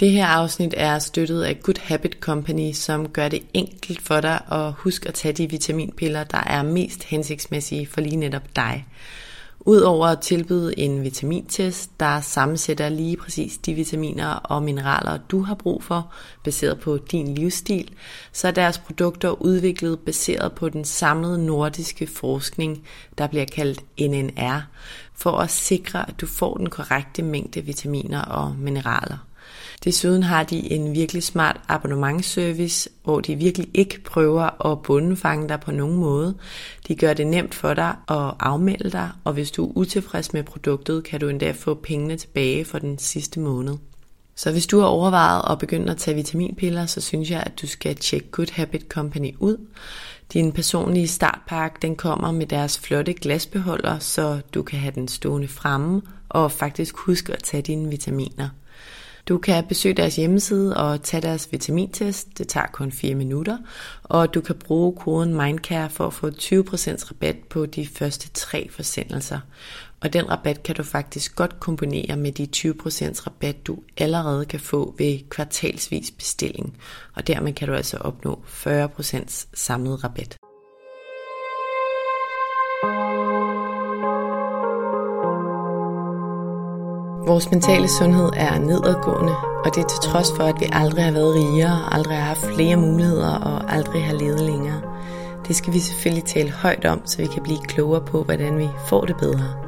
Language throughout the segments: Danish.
Det her afsnit er støttet af Good Habit Company, som gør det enkelt for dig at huske at tage de vitaminpiller, der er mest hensigtsmæssige for lige netop dig. Udover at tilbyde en vitamintest, der sammensætter lige præcis de vitaminer og mineraler, du har brug for, baseret på din livsstil, så er deres produkter udviklet baseret på den samlede nordiske forskning, der bliver kaldt NNR, for at sikre, at du får den korrekte mængde vitaminer og mineraler. Desuden har de en virkelig smart abonnementsservice, hvor de virkelig ikke prøver at bundefange dig på nogen måde. De gør det nemt for dig at afmelde dig, og hvis du er utilfreds med produktet, kan du endda få pengene tilbage for den sidste måned. Så hvis du har overvejet at begynde at tage vitaminpiller, så synes jeg, at du skal tjekke Good Habit Company ud. Din personlige startpakke den kommer med deres flotte glasbeholder, så du kan have den stående fremme og faktisk huske at tage dine vitaminer. Du kan besøge deres hjemmeside og tage deres vitamintest. Det tager kun 4 minutter. Og du kan bruge koden MINDCARE for at få 20% rabat på de første tre forsendelser. Og den rabat kan du faktisk godt kombinere med de 20% rabat, du allerede kan få ved kvartalsvis bestilling. Og dermed kan du altså opnå 40% samlet rabat. Vores mentale sundhed er nedadgående, og det er til trods for, at vi aldrig har været rigere, aldrig har haft flere muligheder og aldrig har levet længere. Det skal vi selvfølgelig tale højt om, så vi kan blive klogere på, hvordan vi får det bedre.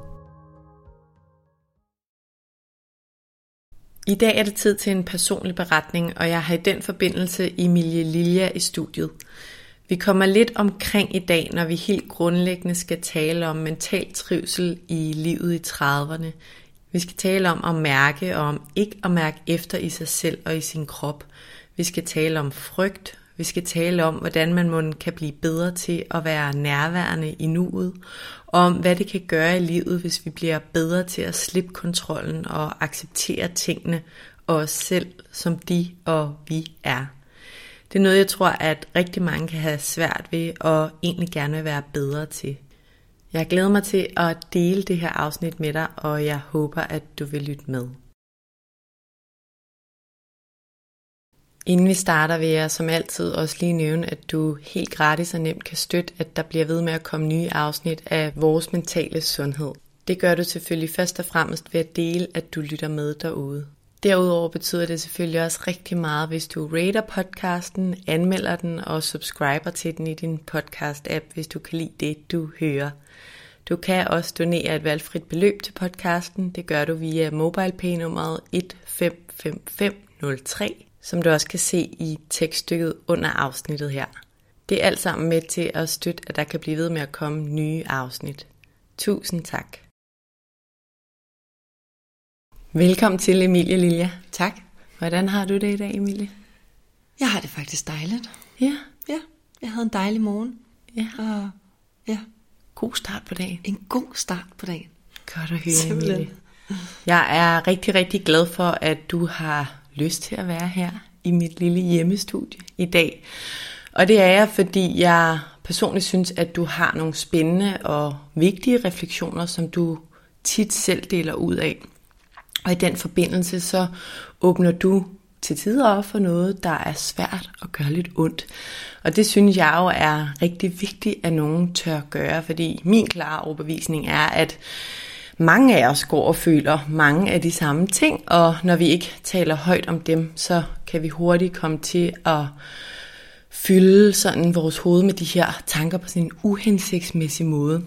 I dag er det tid til en personlig beretning, og jeg har i den forbindelse Emilie Lilja i studiet. Vi kommer lidt omkring i dag, når vi helt grundlæggende skal tale om mental trivsel i livet i 30'erne. Vi skal tale om at mærke og om ikke at mærke efter i sig selv og i sin krop. Vi skal tale om frygt. Vi skal tale om, hvordan man kan blive bedre til at være nærværende i nuet, og om hvad det kan gøre i livet, hvis vi bliver bedre til at slippe kontrollen og acceptere tingene og os selv, som de og vi er. Det er noget, jeg tror, at rigtig mange kan have svært ved og egentlig gerne vil være bedre til. Jeg glæder mig til at dele det her afsnit med dig, og jeg håber, at du vil lytte med. Inden vi starter, vil jeg som altid også lige nævne, at du helt gratis og nemt kan støtte, at der bliver ved med at komme nye afsnit af vores mentale sundhed. Det gør du selvfølgelig først og fremmest ved at dele, at du lytter med derude. Derudover betyder det selvfølgelig også rigtig meget, hvis du rater podcasten, anmelder den og subscriber til den i din podcast-app, hvis du kan lide det, du hører. Du kan også donere et valgfrit beløb til podcasten. Det gør du via MobilePay-nummeret 155503, som du også kan se i tekststykket under afsnittet her. Det er alt sammen med til at støtte, at der kan blive ved med at komme nye afsnit. Tusind tak. Velkommen til Emilie Lilja. Tak. Hvordan har du det i dag, Emilie? Jeg har det faktisk dejligt. Ja. Ja, jeg havde en dejlig morgen. Ja. Og Ja, God start på dagen. en god start på dagen. Godt at høre, Simpelthen. Emilie. Jeg er rigtig, rigtig glad for, at du har lyst til at være her i mit lille hjemmestudie i dag. Og det er jeg, fordi jeg personligt synes, at du har nogle spændende og vigtige refleksioner, som du tit selv deler ud af. Og i den forbindelse så åbner du til tider op for noget, der er svært og gør lidt ondt. Og det synes jeg jo er rigtig vigtigt, at nogen tør gøre, fordi min klare overbevisning er, at mange af os går og føler mange af de samme ting, og når vi ikke taler højt om dem, så kan vi hurtigt komme til at fylde sådan vores hoved med de her tanker på sådan en uhensigtsmæssig måde.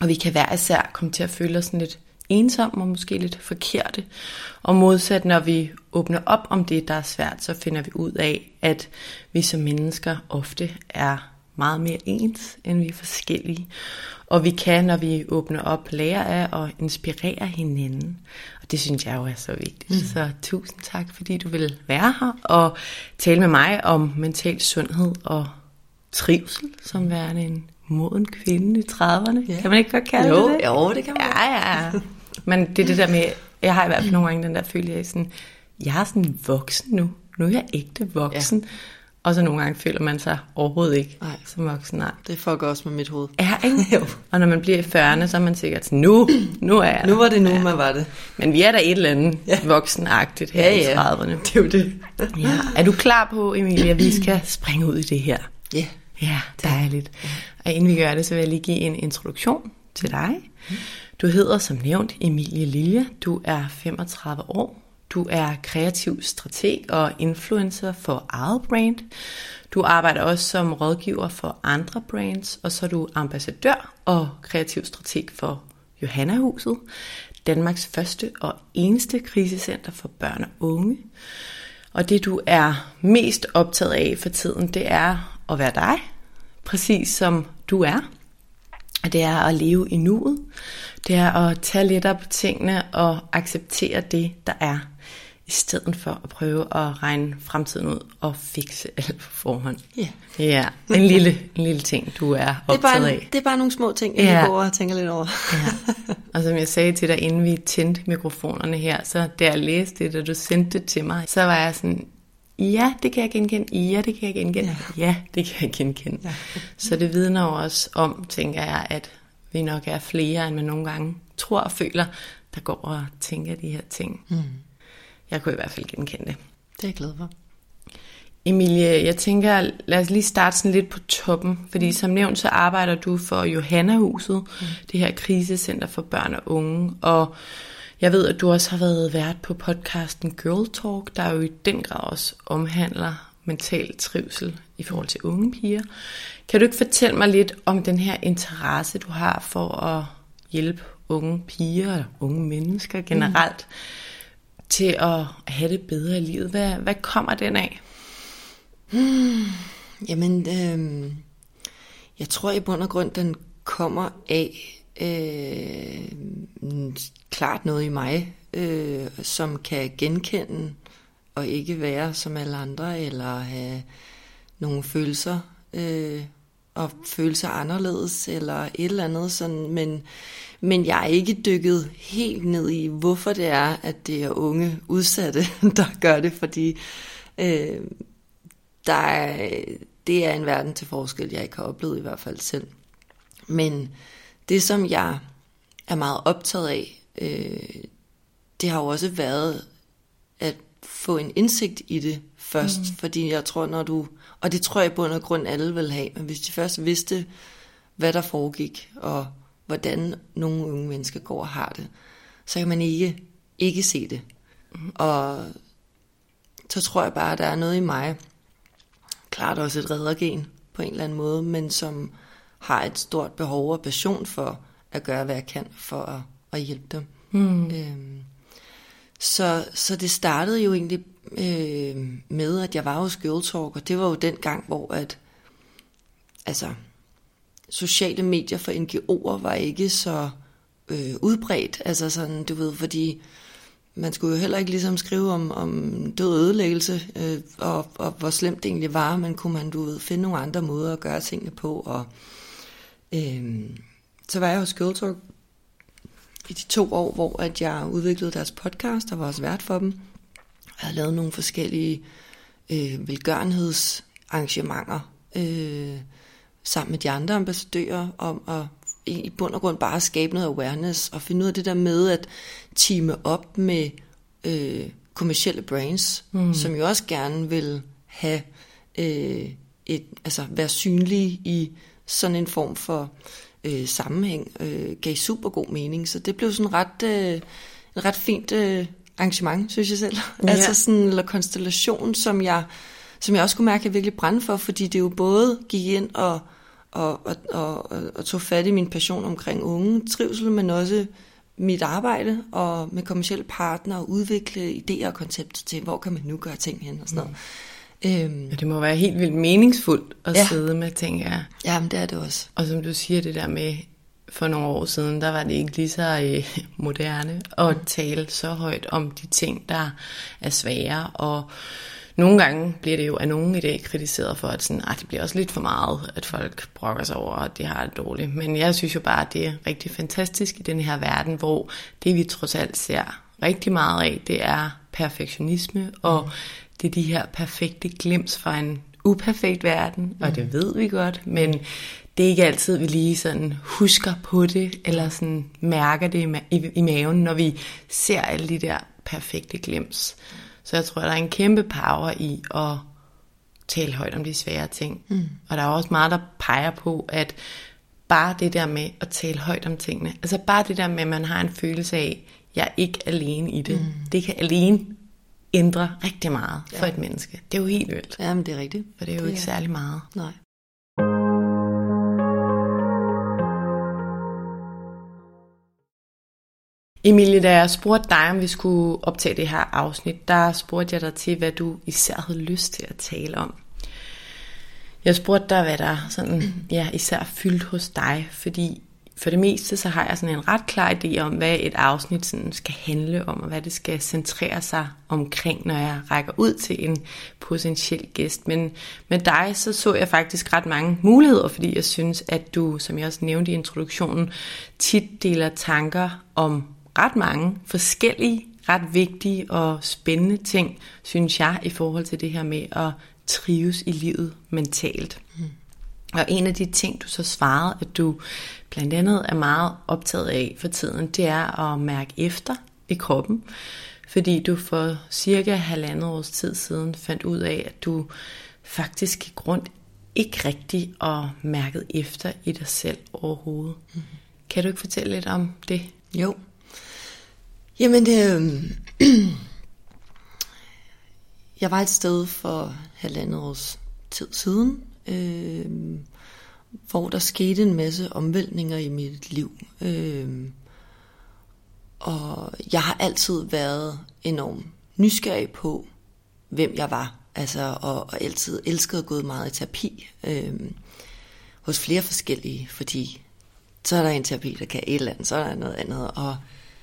Og vi kan hver især komme til at føle os sådan lidt ensomme og måske lidt forkerte. Og modsat, når vi åbner op om det, der er svært, så finder vi ud af, at vi som mennesker ofte er meget mere ens, end vi er forskellige. Og vi kan, når vi åbner op, lære af og inspirere hinanden. Og det synes jeg jo er så vigtigt. Mm. Så tusind tak, fordi du vil være her og tale med mig om mental sundhed og trivsel, som værende en moden kvinde i 30'erne. Ja. Kan man ikke godt kalde Jo, det jo, det kan man Ja, ja, ja. Men det er det der med, jeg har i hvert fald nogle gange den der følelse af sådan, jeg er sådan voksen nu. Nu er jeg ægte voksen. Ja. Og så nogle gange føler man sig overhovedet ikke Nej. som voksen. Nej. Det fucker også med mit hoved. Ja, ikke? Jo. Og når man bliver i 40'erne, så er man sikkert sådan, nu, nu er jeg Nu var det nu, man var det. Men vi er da et eller andet Ja. ja. voksenagtigt her Ja, i ja. 30'erne. Det er jo det. Ja. Er du klar på, Emilie, at vi skal springe ud i det her? Ja. Ja, dejligt. Og inden vi gør det, så vil jeg lige give en introduktion til dig. Du hedder som nævnt Emilie Lilje. Du er 35 år. Du er kreativ strateg og influencer for eget brand. Du arbejder også som rådgiver for andre brands, og så er du ambassadør og kreativ strateg for Johannahuset, Danmarks første og eneste krisecenter for børn og unge. Og det du er mest optaget af for tiden, det er at være dig, præcis som du er. Det er at leve i nuet. Det er at tage lidt op på tingene og acceptere det, der er, i stedet for at prøve at regne fremtiden ud og fikse alt på forhånd. Ja. Ja, en lille, en lille ting, du er Det er, optaget bare, af. det er bare nogle små ting, jeg Ja. ja. går og tænker lidt over. Ja. Og som jeg sagde til dig, inden vi tændte mikrofonerne her, så da jeg læste det, da du sendte det til mig, så var jeg sådan, ja, det kan jeg genkende, ja, det kan jeg genkende, ja, ja det kan jeg genkende. Ja. Så det vidner jo også om, tænker jeg, at vi nok er flere, end man nogle gange tror og føler, der går og tænker de her ting. Mm. Jeg kunne i hvert fald genkende det. Det er jeg glad for. Emilie, jeg tænker, lad os lige starte sådan lidt på toppen, fordi som nævnt, så arbejder du for Johannahuset, mm. det her krisecenter for børn og unge, og jeg ved, at du også har været vært på podcasten Girl Talk, der jo i den grad også omhandler mental trivsel i forhold til unge piger. Kan du ikke fortælle mig lidt om den her interesse, du har for at hjælpe unge piger og unge mennesker generelt mm til at have det bedre i livet? Hvad, hvad kommer den af? Hmm, jamen, øh, jeg tror i bund og grund, den kommer af øh, klart noget i mig, øh, som kan genkende og ikke være som alle andre, eller have nogle følelser, øh, og føle sig anderledes, eller et eller andet sådan, men, men jeg er ikke dykket helt ned i, hvorfor det er, at det er unge udsatte, der gør det, fordi øh, der er, det er en verden til forskel, jeg ikke har oplevet i hvert fald selv. Men det, som jeg er meget optaget af, øh, det har jo også været at få en indsigt i det først, mm. fordi jeg tror, når du, og det tror jeg bund og grund alle vil have, men hvis de først vidste, hvad der foregik, og hvordan nogle unge mennesker går og har det, så kan man ikke, ikke se det. Mm. Og så tror jeg bare, at der er noget i mig, klart også et reddergen på en eller anden måde, men som har et stort behov og passion for at gøre, hvad jeg kan for at, at hjælpe dem. Mm. Øhm, så, så det startede jo egentlig øh, med, at jeg var hos Girl Talk, og det var jo den gang, hvor at, altså, sociale medier for NGO'er var ikke så øh, udbredt, altså sådan, du ved, fordi man skulle jo heller ikke ligesom skrive om, om død og ødelæggelse, øh, og, og hvor slemt det egentlig var, men kunne man, du ved, finde nogle andre måder at gøre tingene på, og Øh, så var jeg hos Girl Talk i de to år, hvor at jeg udviklede deres podcast og var også vært for dem. Jeg havde lavet nogle forskellige øh, velgørenhedsarrangementer øh, sammen med de andre ambassadører om at i bund og grund bare skabe noget awareness og finde ud af det der med at teame op med øh, kommersielle brands, mm. som jo også gerne vil have øh, et, altså være synlige i sådan en form for øh, sammenhæng, øh, gav super god mening. Så det blev sådan ret, øh, et ret fint øh, arrangement, synes jeg selv. Ja. altså sådan en konstellation, som jeg, som jeg også kunne mærke, at jeg virkelig brændte for, fordi det jo både gik ind og, og, og, og, og tog fat i min passion omkring unge trivsel, men også mit arbejde og med kommersielle partnere og udvikle idéer og koncepter til, hvor kan man nu gøre ting hen og sådan noget. Mm. Øhm, ja, det må være helt vildt meningsfuldt at ja. sidde med, tænker jeg. Jamen, det er det også. Og som du siger, det der med, for nogle år siden, der var det ikke lige så øh, moderne at mm. tale så højt om de ting, der er svære. Og nogle gange bliver det jo af nogen i dag kritiseret for, at sådan, ah, det bliver også lidt for meget, at folk brokker sig over, at de har det dårligt. Men jeg synes jo bare, at det er rigtig fantastisk i den her verden, hvor det vi trods alt ser rigtig meget af, det er perfektionisme og mm det er de her perfekte glims fra en uperfekt verden, og det mm. ved vi godt, men det er ikke altid, vi lige sådan husker på det, eller sådan mærker det i, i maven, når vi ser alle de der perfekte glims. Så jeg tror, der er en kæmpe power i at tale højt om de svære ting. Mm. Og der er også meget, der peger på, at bare det der med at tale højt om tingene, altså bare det der med, at man har en følelse af, jeg er ikke alene i det, mm. det kan alene ændre rigtig meget ja. for et menneske. Det er jo helt vildt. Jamen, det er rigtigt. For det er jo det ikke er. særlig meget. Nej. Emilie, da jeg spurgte dig, om vi skulle optage det her afsnit, der spurgte jeg dig til, hvad du især havde lyst til at tale om. Jeg spurgte dig, hvad der sådan, ja, især fyldt hos dig, fordi for det meste, så har jeg sådan en ret klar idé om, hvad et afsnit sådan skal handle om, og hvad det skal centrere sig omkring, når jeg rækker ud til en potentiel gæst. Men med dig, så så jeg faktisk ret mange muligheder, fordi jeg synes, at du, som jeg også nævnte i introduktionen, tit deler tanker om ret mange forskellige, ret vigtige og spændende ting, synes jeg, i forhold til det her med at trives i livet mentalt. Mm. Og en af de ting, du så svarede, at du blandt andet er meget optaget af for tiden, det er at mærke efter i kroppen. Fordi du for cirka halvandet års tid siden fandt ud af, at du faktisk gik rundt ikke rigtig og mærket efter i dig selv overhovedet. Mm-hmm. Kan du ikke fortælle lidt om det? Jo. Jamen, det, øh, jeg var et sted for halvandet års tid siden, øh, hvor der skete en masse omvæltninger i mit liv. Øh, og jeg har altid været enormt nysgerrig på, hvem jeg var. Altså, og, og altid elsket at gå meget i terapi. Øh, hos flere forskellige, fordi så er der en terapi, der kan et eller andet, så er der noget andet. Og,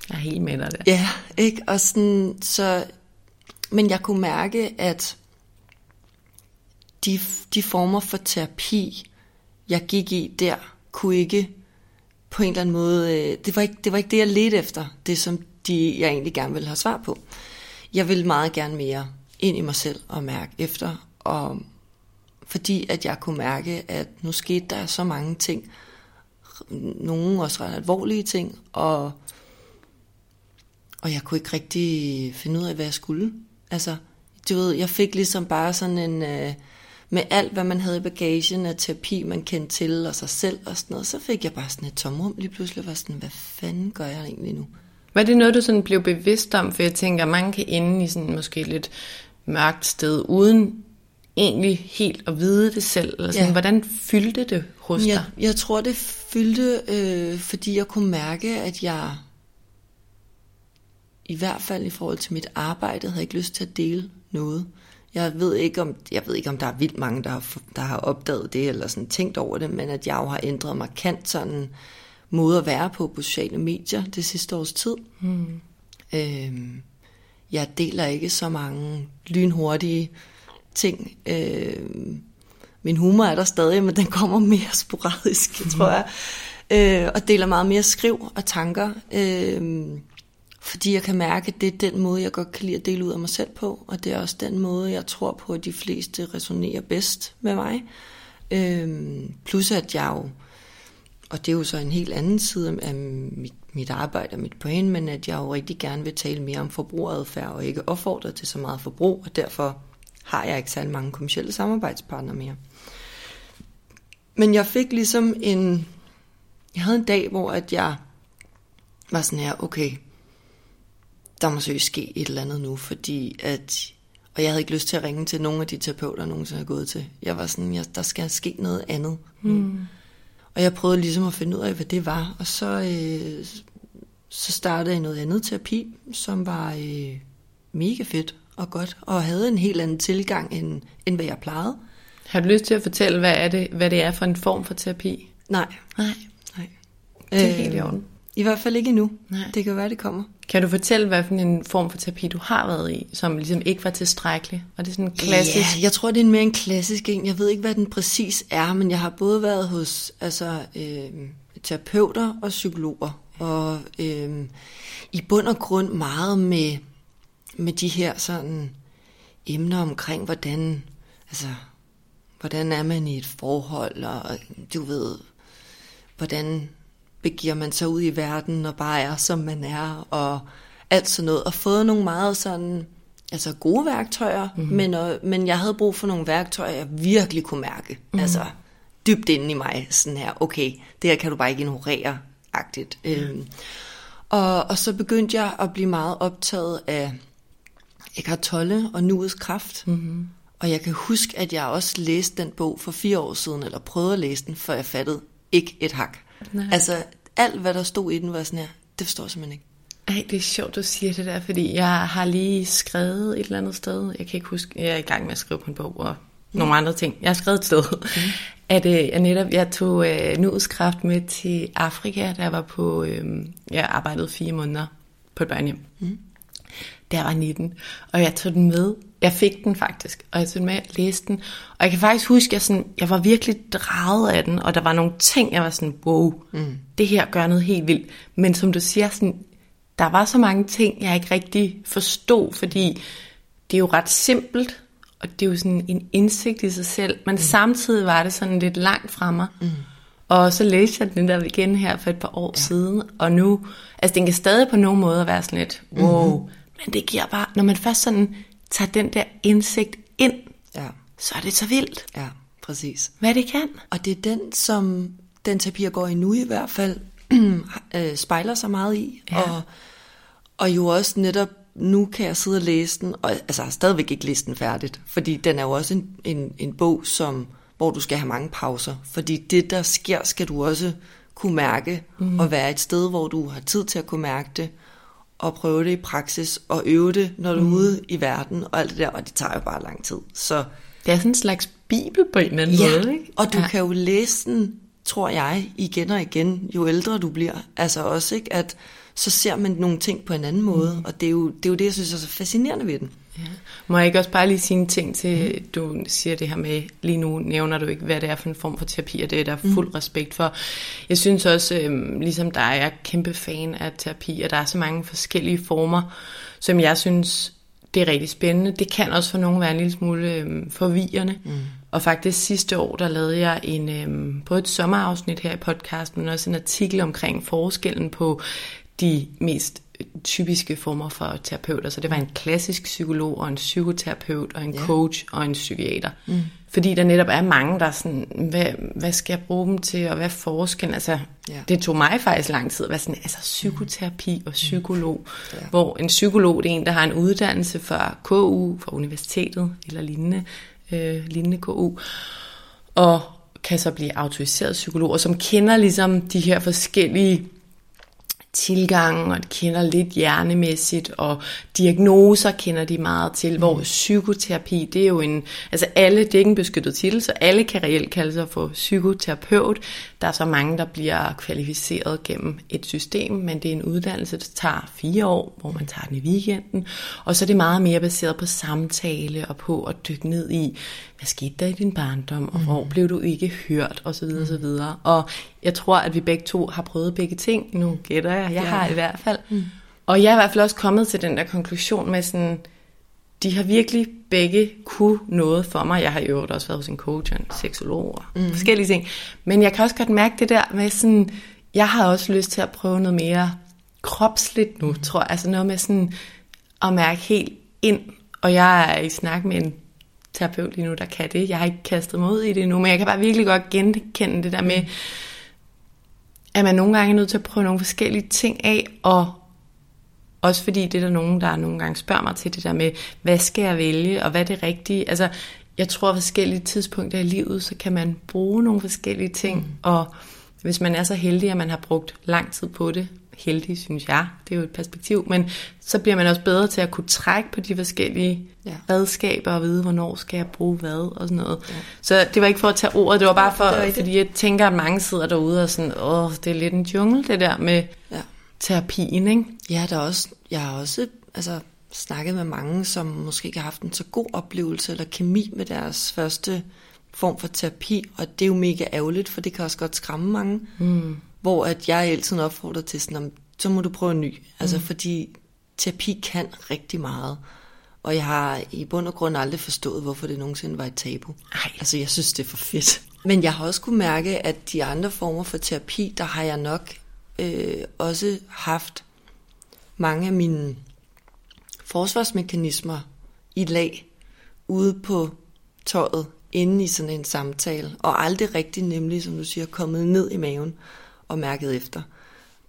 jeg er helt med dig der. Ja, ikke? Og sådan, så, men jeg kunne mærke, at de, de former for terapi, jeg gik i der, kunne ikke på en eller anden måde, øh, det var ikke det, var ikke det jeg ledte efter, det som de, jeg egentlig gerne ville have svar på. Jeg ville meget gerne mere ind i mig selv og mærke efter, og fordi at jeg kunne mærke, at nu skete der så mange ting, nogle også ret alvorlige ting, og, og jeg kunne ikke rigtig finde ud af, hvad jeg skulle. Altså, du ved, jeg fik ligesom bare sådan en, øh, med alt, hvad man havde i bagagen af terapi, man kendte til, og sig selv og sådan noget, så fik jeg bare sådan et tomrum lige pludselig, var sådan, hvad fanden gør jeg egentlig nu? Var det noget, du sådan blev bevidst om? For jeg tænker, mange kan ende i sådan måske lidt mørkt sted, uden egentlig helt at vide det selv? Eller sådan, ja. Hvordan fyldte det hos dig? Jeg, jeg tror, det fyldte, øh, fordi jeg kunne mærke, at jeg i hvert fald i forhold til mit arbejde, havde ikke lyst til at dele noget. Jeg ved ikke om, jeg ved ikke, om der er vildt mange, der har, der har opdaget det, eller sådan tænkt over det, men at jeg jo har ændret markant sådan måde at være på på sociale medier det sidste års tid. Hmm. Øhm, jeg deler ikke så mange lynhurtige ting, øhm, min humor er der stadig, men den kommer mere sporadisk, mm. tror jeg. Øh, og deler meget mere skriv og tanker. Øh, fordi jeg kan mærke, at det er den måde, jeg godt kan lide at dele ud af mig selv på. Og det er også den måde, jeg tror på, at de fleste resonerer bedst med mig. Øhm, plus at jeg jo, og det er jo så en helt anden side af mit, mit arbejde og mit brand, men at jeg jo rigtig gerne vil tale mere om forbrugeradfærd og ikke opfordre til så meget forbrug, og derfor har jeg ikke særlig mange kommersielle samarbejdspartnere mere. Men jeg fik ligesom en... Jeg havde en dag, hvor at jeg var sådan her, okay, der må seriøst ske et eller andet nu, fordi at... Og jeg havde ikke lyst til at ringe til nogen af de terapeuter, jeg nogensinde har gået til. Jeg var sådan, jeg, der skal ske noget andet. Mm. Og jeg prøvede ligesom at finde ud af, hvad det var. Og så, øh, så startede jeg noget andet terapi, som var øh, mega fedt og godt, og havde en helt anden tilgang, end, end hvad jeg plejede. Har du lyst til at fortælle, hvad, er det, hvad det er for en form for terapi? Nej. Nej. Nej. Det er øh, helt i orden. I hvert fald ikke endnu. Nej. Det kan være, det kommer. Kan du fortælle, hvad for en form for terapi du har været i, som ligesom ikke var tilstrækkelig? Og det er sådan en klassisk... Ja, jeg tror, det er mere en klassisk en. Jeg ved ikke, hvad den præcis er, men jeg har både været hos altså, øh, terapeuter og psykologer. Og øh, i bund og grund meget med, med de her sådan emner omkring, hvordan, altså, hvordan er man i et forhold, og du ved, hvordan begiver man sig ud i verden og bare er, som man er, og alt sådan noget, og fået nogle meget sådan, altså gode værktøjer, mm-hmm. men, og, men jeg havde brug for nogle værktøjer, jeg virkelig kunne mærke, mm-hmm. altså dybt inde i mig, sådan her, okay, det her kan du bare ikke ignorere, agtigt. Mm. Øhm, og, og så begyndte jeg at blive meget optaget af Eckhart Tolle og nuets kraft, mm-hmm. og jeg kan huske, at jeg også læste den bog for fire år siden, eller prøvede at læse den, før jeg fattede ikke et hak. Nej. Altså, alt hvad der stod i den var sådan her, det forstår jeg simpelthen ikke. Ej, det er sjovt, du siger det der, fordi jeg har lige skrevet et eller andet sted, jeg kan ikke huske, jeg er i gang med at skrive på en bog og mm. nogle andre ting. Jeg har skrevet et sted, mm. at øh, jeg netop, jeg tog øh, nudskraft med til Afrika, da jeg var på, øh, jeg arbejdede fire måneder på et børnehjem. Mm. Der var 19, og jeg tog den med jeg fik den faktisk, og jeg tog med at læse den. Og jeg kan faktisk huske, at jeg, sådan, jeg var virkelig draget af den, og der var nogle ting, jeg var sådan, wow, mm. det her gør noget helt vildt. Men som du siger, sådan, der var så mange ting, jeg ikke rigtig forstod, fordi det er jo ret simpelt, og det er jo sådan en indsigt i sig selv, men mm. samtidig var det sådan lidt langt fra mig. Mm. Og så læste jeg den der igen her for et par år ja. siden, og nu, altså den kan stadig på nogen måde være sådan lidt, wow, mm-hmm. men det giver bare, når man først sådan tager den der indsigt ind, ja. så er det så vildt. Ja, præcis. Hvad det kan. Og det er den, som den terapi, går i nu i hvert fald, øh, spejler sig meget i. Ja. Og, og jo også netop, nu kan jeg sidde og læse den, og altså jeg har stadigvæk ikke læst den færdigt, fordi den er jo også en, en, en bog, som, hvor du skal have mange pauser. Fordi det, der sker, skal du også kunne mærke, mm. og være et sted, hvor du har tid til at kunne mærke det og prøve det i praksis og øve det, når du er mm. ude i verden og alt det der, og det tager jo bare lang tid. Så det er sådan en slags bibel på en eller anden ja, måde, ikke? og du ja. kan jo læse den, tror jeg, igen og igen, jo ældre du bliver. Altså også, ikke, at så ser man nogle ting på en anden måde, mm. og det er, jo, det er jo det, jeg synes er så fascinerende ved den. Ja. Må jeg ikke også bare lige sige en ting til, mm. du siger det her med, lige nu nævner du ikke, hvad det er for en form for terapi, og det er der mm. fuld respekt for. Jeg synes også, øhm, ligesom dig, jeg er kæmpe fan af terapi, og der er så mange forskellige former, som jeg synes, det er rigtig spændende. Det kan også for nogen være en lille smule øhm, forvirrende. Mm. Og faktisk sidste år, der lavede jeg en, øhm, både et sommerafsnit her i podcasten, men også en artikel omkring forskellen på de mest typiske former for terapeuter. Så det var en klassisk psykolog og en psykoterapeut og en ja. coach og en psykiater. Mm. Fordi der netop er mange, der er sådan, hvad, hvad skal jeg bruge dem til, og hvad er forskellen? Altså, ja. det tog mig faktisk lang tid at være sådan, altså psykoterapi og psykolog. Mm. Ja. Hvor en psykolog, det er en, der har en uddannelse fra KU, fra universitetet eller lignende, øh, lignende KU. Og kan så blive autoriseret psykolog, og som kender ligesom de her forskellige tilgang, og de kender lidt hjernemæssigt, og diagnoser kender de meget til, mm. hvor psykoterapi, det er jo en, altså alle, det er ikke en beskyttet titel, så alle kan reelt kalde sig for psykoterapeut, Der er så mange, der bliver kvalificeret gennem et system, men det er en uddannelse, der tager fire år, hvor man tager den i weekenden. Og så er det meget mere baseret på samtale og på at dykke ned i, hvad skete der i din barndom, og hvor blev du ikke hørt, osv. osv. Og jeg tror, at vi begge to har prøvet begge ting. Nu gætter jeg, jeg har i hvert fald. Mm. Og jeg er i hvert fald også kommet til den der konklusion med sådan, de har virkelig begge kunne noget for mig. Jeg har jo også været hos en coach og en seksolog og mm. forskellige ting. Men jeg kan også godt mærke det der med sådan, jeg har også lyst til at prøve noget mere kropsligt nu, tror jeg. Altså noget med sådan at mærke helt ind. Og jeg er i snak med en terapeut lige nu, der kan det. Jeg har ikke kastet mig ud i det endnu, men jeg kan bare virkelig godt genkende det der med, at man nogle gange er nødt til at prøve nogle forskellige ting af, og også fordi det er der nogen, der nogle gange spørger mig til det der med, hvad skal jeg vælge, og hvad er det rigtige? Altså, jeg tror, at forskellige tidspunkter i livet, så kan man bruge nogle forskellige ting, mm. og hvis man er så heldig, at man har brugt lang tid på det, heldig, synes jeg, det er jo et perspektiv, men så bliver man også bedre til at kunne trække på de forskellige ja. redskaber og vide, hvornår skal jeg bruge hvad og sådan noget. Ja. Så det var ikke for at tage ordet, det var bare for, ja, var fordi jeg tænker, at mange sidder derude og sådan, åh, det er lidt en jungle, det der med ja. Terapien, ikke? Ja, der er også, jeg har også altså, snakket med mange, som måske ikke har haft en så god oplevelse eller kemi med deres første form for terapi, og det er jo mega ærgerligt, for det kan også godt skræmme mange. Mm. Hvor at jeg altid opfordrer til sådan, så må du prøve en ny. Altså mm. fordi terapi kan rigtig meget. Og jeg har i bund og grund aldrig forstået, hvorfor det nogensinde var et tabu. Ej. Altså jeg synes, det er for fedt. Men jeg har også kunne mærke, at de andre former for terapi, der har jeg nok øh, også haft mange af mine forsvarsmekanismer i lag ude på tøjet, inde i sådan en samtale, og aldrig rigtig nemlig, som du siger, kommet ned i maven og mærket efter,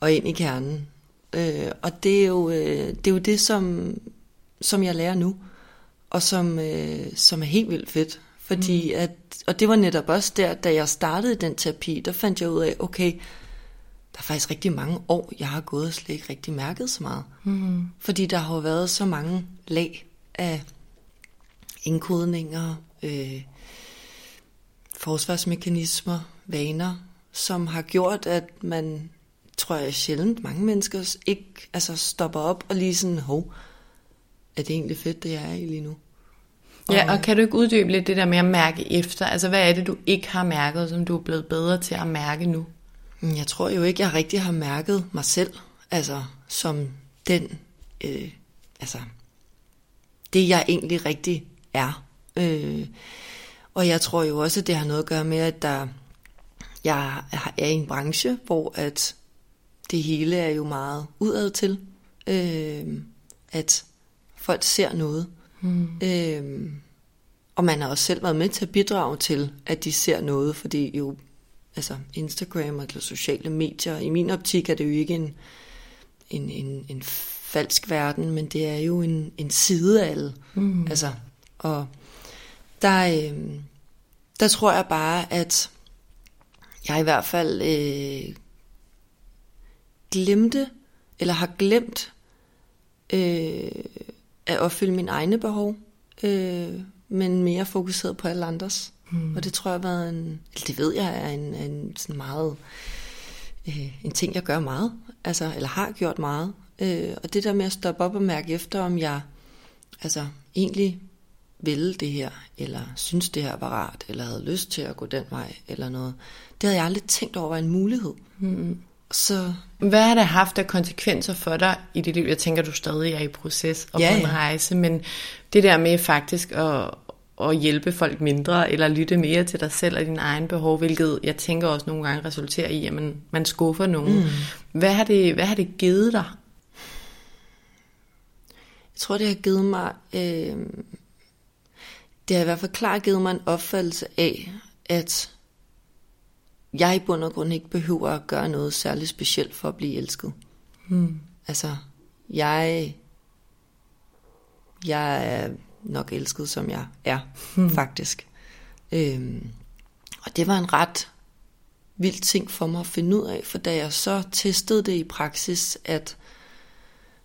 og ind i kernen. Øh, og det er, jo, øh, det er jo det, som, som jeg lærer nu, og som, øh, som er helt vildt fedt. Fordi mm. at, og det var netop også der, da jeg startede den terapi, der fandt jeg ud af, okay, der er faktisk rigtig mange år, jeg har gået og slet ikke rigtig mærket så meget. Mm. Fordi der har jo været så mange lag af indkodninger, øh, forsvarsmekanismer, vaner, som har gjort, at man, tror jeg sjældent, mange mennesker ikke altså, stopper op og lige sådan, hov, er det egentlig fedt, det jeg er i lige nu? Og, ja, og kan du ikke uddybe lidt det der med at mærke efter? Altså, hvad er det, du ikke har mærket, som du er blevet bedre til at mærke nu? Mm, jeg tror jo ikke, jeg rigtig har mærket mig selv, altså som den, øh, altså det jeg egentlig rigtig er. Øh, og jeg tror jo også, at det har noget at gøre med, at der, jeg er i en branche, hvor at det hele er jo meget udad til. Øh, at folk ser noget. Mm. Øh, og man har også selv været med til at bidrage til, at de ser noget, fordi jo altså Instagram eller sociale medier. I min optik er det jo ikke en, en, en, en falsk verden, men det er jo en, en side af alle. Mm. Altså, og der, øh, der tror jeg bare, at jeg i hvert fald øh, glemte, eller har glemt, øh, at opfylde mine egne behov, øh, men mere fokuseret på alle andres. Mm. Og det tror jeg har været en, det ved jeg er en, en sådan meget, øh, en ting jeg gør meget, altså, eller har gjort meget. Øh, og det der med at stoppe op og mærke efter, om jeg altså egentlig ville det her, eller synes det her var rart, eller havde lyst til at gå den vej, eller noget. Det havde jeg aldrig tænkt over var en mulighed. Mm. Så... Hvad har det haft af konsekvenser for dig i dit liv? Jeg tænker, du stadig er i proces og ja, på en rejse, men det der med faktisk at, at hjælpe folk mindre, eller lytte mere til dig selv og din egen behov, hvilket jeg tænker også nogle gange resulterer i, at man, man skuffer nogen. Mm. Hvad, har det, hvad har det givet dig? Jeg tror, det har givet mig... Øh, det har i hvert fald klart givet mig en opfattelse af, at jeg i bund og grund ikke behøver at gøre noget særligt specielt for at blive elsket. Mm. Altså, jeg, jeg er nok elsket, som jeg er, hmm. faktisk. Øhm, og det var en ret vild ting for mig at finde ud af, for da jeg så testede det i praksis, at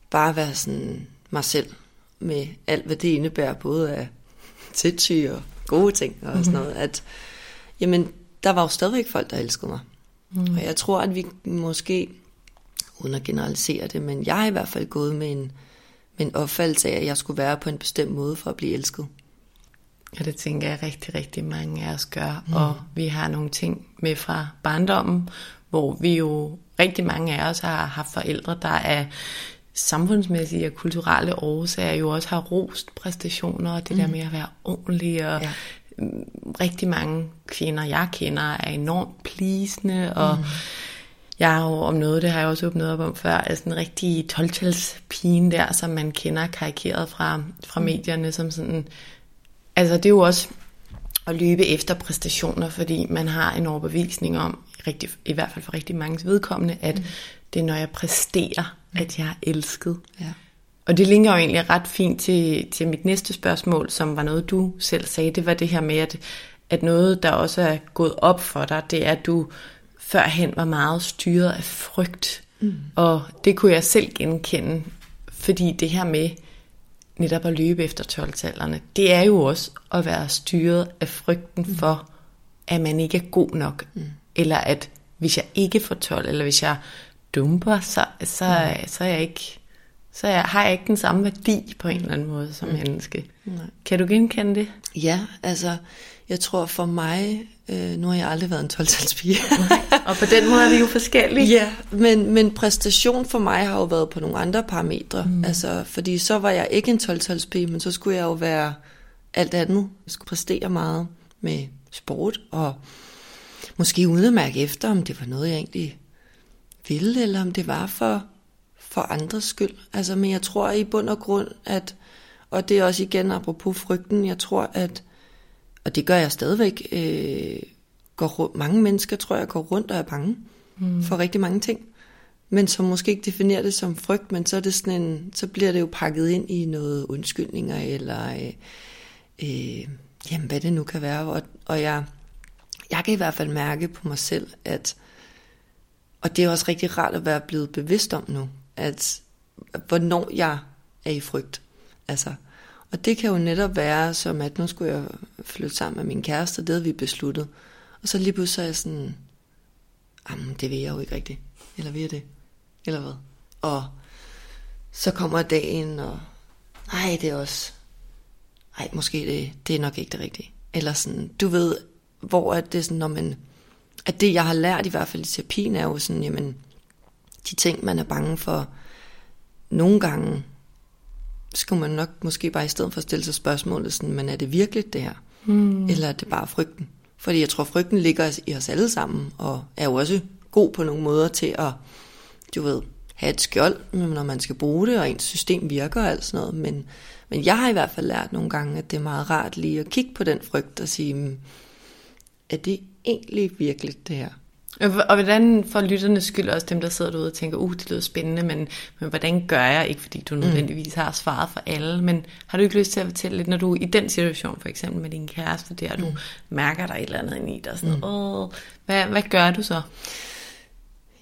bare være sådan mig selv, med alt, hvad det indebærer, både af sindssyge og gode ting og sådan mhm. noget, at jamen, der var jo stadigvæk folk, der elskede mig. Mm. Og jeg tror, at vi måske, uden at generalisere det, men jeg har i hvert fald gået med en, med en opfattelse af, at jeg skulle være på en bestemt måde for at blive elsket. Ja, det tænker jeg rigtig, rigtig mange af os gør. Mm. Og vi har nogle ting med fra barndommen, hvor vi jo rigtig mange af os har haft forældre, der er samfundsmæssige og kulturelle årsager jo også har rost præstationer, og det mm. der med at være ordentlig, og ja. rigtig mange kvinder, jeg kender, er enormt plisende, og mm. Jeg har jo om noget, det har jeg også åbnet op om før, sådan en rigtig 12 der, som man kender karikeret fra, fra medierne, som sådan, altså det er jo også at løbe efter præstationer, fordi man har en overbevisning om, rigtig, i hvert fald for rigtig mange vedkommende, at mm. det er, når jeg præsterer, at jeg er elsket. Ja. Og det linker jo egentlig ret fint til, til mit næste spørgsmål, som var noget, du selv sagde. Det var det her med, at, at noget, der også er gået op for dig, det er, at du førhen var meget styret af frygt. Mm. Og det kunne jeg selv genkende, fordi det her med netop at løbe efter 12 det er jo også at være styret af frygten mm. for, at man ikke er god nok. Mm eller at hvis jeg ikke får 12, eller hvis jeg dumper, så, så, mm. så, er jeg ikke, så jeg, har jeg ikke den samme værdi på en eller anden måde som mm. menneske. Nej. Kan du genkende det? Ja, altså, jeg tror for mig, øh, nu har jeg aldrig været en 12 pige. og på den måde er vi jo forskellige. Ja, men, men præstation for mig har jo været på nogle andre parametre. Mm. Altså, fordi så var jeg ikke en 12 pige, men så skulle jeg jo være alt andet. Jeg skulle præstere meget med sport og Måske uden at mærke efter, om det var noget, jeg egentlig ville, eller om det var for, for andres skyld. Altså, men jeg tror i bund og grund, at, og det er også igen apropos frygten, jeg tror, at, og det gør jeg stadigvæk, øh, går mange mennesker tror jeg går rundt og er bange mm. for rigtig mange ting. Men som måske ikke definerer det som frygt, men så er det sådan en, så bliver det jo pakket ind i noget undskyldninger, eller øh, øh, jamen, hvad det nu kan være. Og, og jeg, jeg kan i hvert fald mærke på mig selv, at, og det er også rigtig rart at være blevet bevidst om nu, at hvornår jeg er i frygt. Altså, og det kan jo netop være som, at nu skulle jeg flytte sammen med min kæreste, det havde vi besluttet. Og så lige pludselig er jeg sådan, jamen det vil jeg jo ikke rigtigt. Eller vil jeg det? Eller hvad? Og så kommer dagen, og nej, det er også, nej, måske det, det er nok ikke det rigtige. Eller sådan, du ved, hvor at det er sådan, når man, at det jeg har lært i hvert fald i terapien er jo sådan, jamen, de ting man er bange for, nogle gange skulle man nok måske bare i stedet for stille sig spørgsmålet sådan, men er det virkelig det her? Mm. Eller er det bare frygten? Fordi jeg tror, frygten ligger i os alle sammen, og er jo også god på nogle måder til at, du ved, have et skjold, når man skal bruge det, og ens system virker og alt sådan noget. Men, men jeg har i hvert fald lært nogle gange, at det er meget rart lige at kigge på den frygt og sige, er det egentlig virkelig det her? Og hvordan for lytternes skyld også dem, der sidder derude og tænker, uh, det lyder spændende, men, men hvordan gør jeg? Ikke fordi du mm. nødvendigvis har svaret for alle, men har du ikke lyst til at fortælle lidt, når du i den situation, for eksempel med din kæreste, der mm. du mærker der et eller andet i dig, sådan, mm. Åh, hvad, hvad gør du så?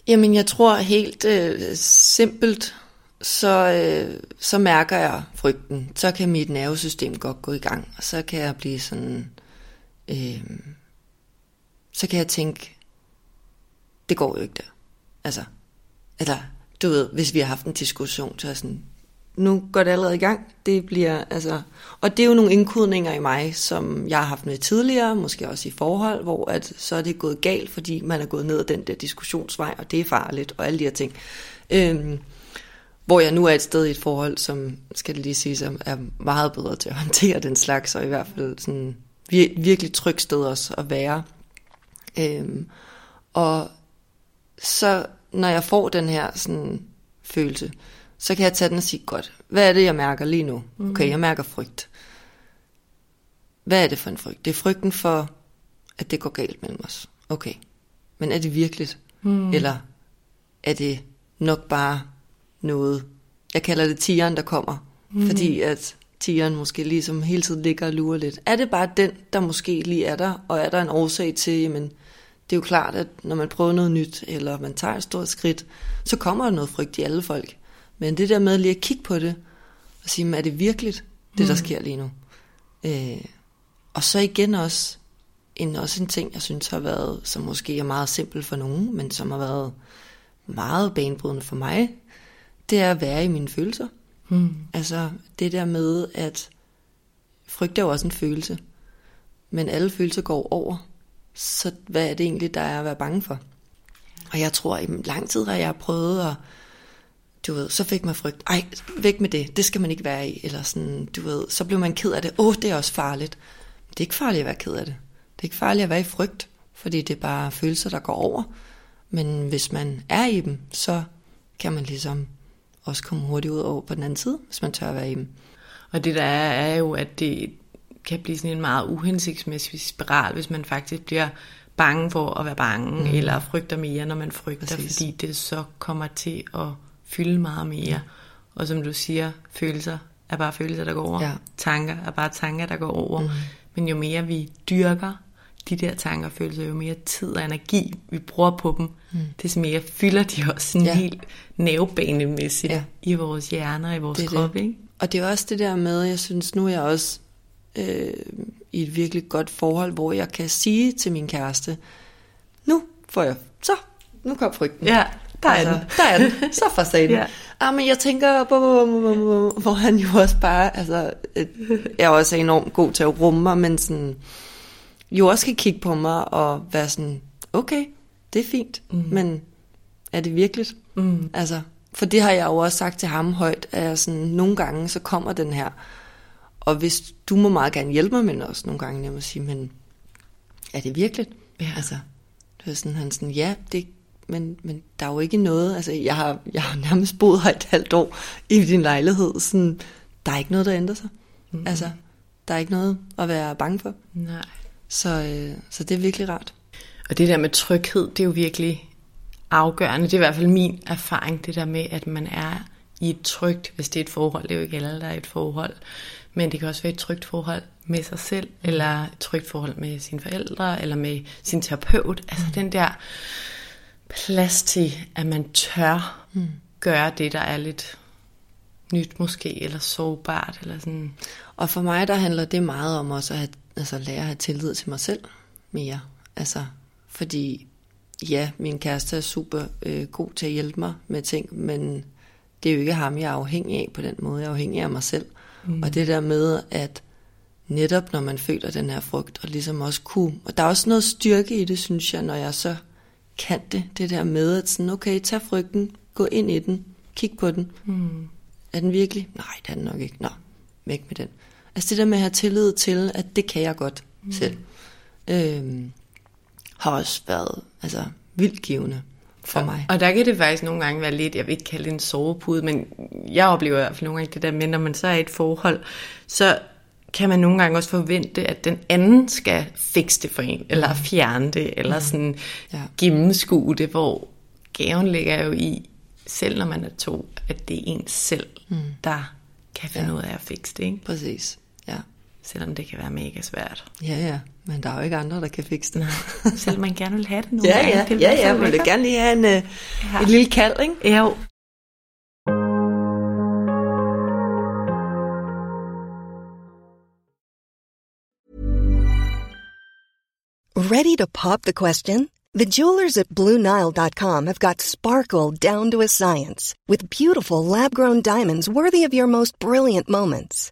Jamen, jeg tror helt øh, simpelt, så, øh, så mærker jeg frygten. Så kan mit nervesystem godt gå i gang, og så kan jeg blive sådan... Øh, så kan jeg tænke, det går jo ikke der. Altså, eller du ved, hvis vi har haft en diskussion, så er sådan, nu går det allerede i gang. Det bliver, altså, og det er jo nogle indkodninger i mig, som jeg har haft med tidligere, måske også i forhold, hvor at, så er det gået galt, fordi man er gået ned ad den der diskussionsvej, og det er farligt, og alle de her ting. Øhm, hvor jeg nu er et sted i et forhold, som, skal det lige sige, som er meget bedre til at håndtere den slags, og i hvert fald sådan vir- virkelig trygt sted også at være. Øhm, og så når jeg får den her sådan, følelse, så kan jeg tage den og sige, godt, hvad er det, jeg mærker lige nu? Mhm. Okay, jeg mærker frygt. Hvad er det for en frygt? Det er frygten for, at det går galt mellem os. Okay, men er det virkeligt? Mm. Eller er det nok bare noget, jeg kalder det tigeren, der kommer, mm. fordi at tigeren måske ligesom hele tiden ligger og lurer lidt. Er det bare den, der måske lige er der, og er der en årsag til, jamen, det er jo klart, at når man prøver noget nyt, eller man tager et stort skridt, så kommer der noget frygt i alle folk. Men det der med lige at kigge på det, og sige, er det virkelig det, der mm. sker lige nu? Øh, og så igen også en, også en ting, jeg synes har været, som måske er meget simpel for nogen, men som har været meget banebrydende for mig, det er at være i mine følelser. Mm. Altså det der med, at frygt er jo også en følelse, men alle følelser går over. Så hvad er det egentlig, der er at være bange for? Og jeg tror, i lang tid har jeg prøvet at, du ved, så fik man frygt. Ej, væk med det, det skal man ikke være i. Eller sådan, du ved, så blev man ked af det. Åh, oh, det er også farligt. Det er ikke farligt at være ked af det. Det er ikke farligt at være i frygt, fordi det er bare følelser, der går over. Men hvis man er i dem, så kan man ligesom også komme hurtigt ud over på den anden side, hvis man tør at være i dem. Og det der er, er jo, at det kan blive sådan en meget uhensigtsmæssig spiral, hvis man faktisk bliver bange for at være bange, mm. eller frygter mere, når man frygter, Præcis. fordi det så kommer til at fylde meget mere. Mm. Og som du siger, følelser er bare følelser, der går over. Ja. Tanker er bare tanker, der går over. Mm. Men jo mere vi dyrker de der tanker og følelser, jo mere tid og energi vi bruger på dem, mm. det mere fylder de også sådan ja. helt nervebanemæssigt ja. i vores hjerner og i vores det krop. Det. Ikke? Og det er også det der med, jeg synes, nu er jeg også øh, i et virkelig godt forhold, hvor jeg kan sige til min kæreste, nu får jeg, så, nu kom frygten. Ja, der er altså, den. Der er den, så for ja. Ah, men jeg tænker, hvor han jo også bare, altså, jeg er også enormt god til at rumme mig, men sådan, jo også kan kigge på mig og være sådan, okay, det er fint, mm. men er det virkelig? Mm. Altså, for det har jeg jo også sagt til ham højt, at jeg sådan, nogle gange så kommer den her, og hvis du må meget gerne hjælpe mig, men også nogle gange, jeg må sige, men er det virkelig? Ja. Altså, det er sådan, han sådan, ja, det, men, men der er jo ikke noget, altså jeg har, jeg har nærmest boet her et halvt år i din lejlighed, sådan, der er ikke noget, der ændrer sig. Mm. Altså, der er ikke noget at være bange for. Nej. Så, øh, så det er virkelig rart. Og det der med tryghed, det er jo virkelig afgørende. Det er i hvert fald min erfaring, det der med, at man er i et trygt, hvis det er et forhold, det er jo ikke alle, der er et forhold, men det kan også være et trygt forhold med sig selv, mm. eller et trygt forhold med sine forældre, eller med sin terapeut. Altså mm. den der plads til, at man tør mm. gøre det, der er lidt nyt måske, eller sårbart, eller sådan. Og for mig, der handler det meget om også at have, altså, lære at have tillid til mig selv mere. Altså, fordi ja, min kæreste er super øh, god til at hjælpe mig med ting, men det er jo ikke ham, jeg er afhængig af på den måde. Jeg er afhængig af mig selv. Mm. Og det der med, at netop når man føler den her frygt, og ligesom også kunne, og der er også noget styrke i det, synes jeg, når jeg så kan det, det der med, at sådan, okay, tag frygten, gå ind i den, kig på den. Mm. Er den virkelig? Nej, det er den nok ikke. Nå, væk med den. Altså det der med at have tillid til, at det kan jeg godt mm. selv, øhm, har også været altså, vildt givende for og, mig. Og der kan det faktisk nogle gange være lidt, jeg vil ikke kalde det en sovepude, men jeg oplever i hvert fald nogle gange det der med, når man så er i et forhold, så kan man nogle gange også forvente, at den anden skal fikse det for en, eller mm. fjerne det, eller mm. sådan ja. gennemskue det, hvor gaven ligger jo i, selv når man er to, at det er en selv, mm. der kan finde ja. ud af at fikse det. Ikke? Præcis, ja. Selvom det kan være mega svært. Ja, ja. Men der er jo ikke andre, der kan fikse det. Selvom man gerne vil have det nogle ja, gange. Ja, det ja, ja. Man vil gerne lige have en, uh, ja. et lille kald, ikke? Jo. Ready to pop the question? The jewelers at BlueNile.com have got sparkle down to a science with beautiful lab-grown diamonds worthy of your most brilliant moments.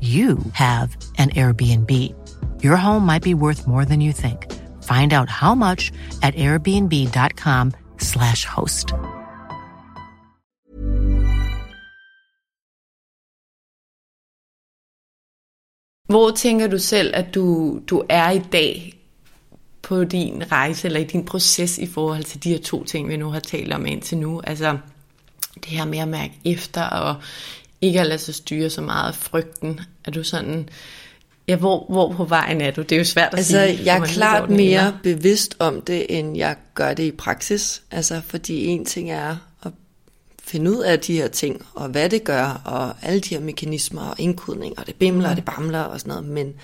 you have an Airbnb. Your home might be worth more than you think. Find out how much at airbnb.com/slash host. Hvor tænker du selv, at du, du er i dag på din rejse, eller i din proces i forhold til de her to ting, vi nu har talt om indtil nu? Altså det her med at mærke efter, og ikke at lade sig styre så meget af frygten. Er du sådan... Ja, hvor, hvor på vejen er du? Det er jo svært at altså, sige. Altså, jeg er klart mere bevidst om det, end jeg gør det i praksis. Altså, fordi en ting er at finde ud af de her ting, og hvad det gør, og alle de her mekanismer, og indkodning, og det bimler, mm. og det bamler, og sådan noget. Men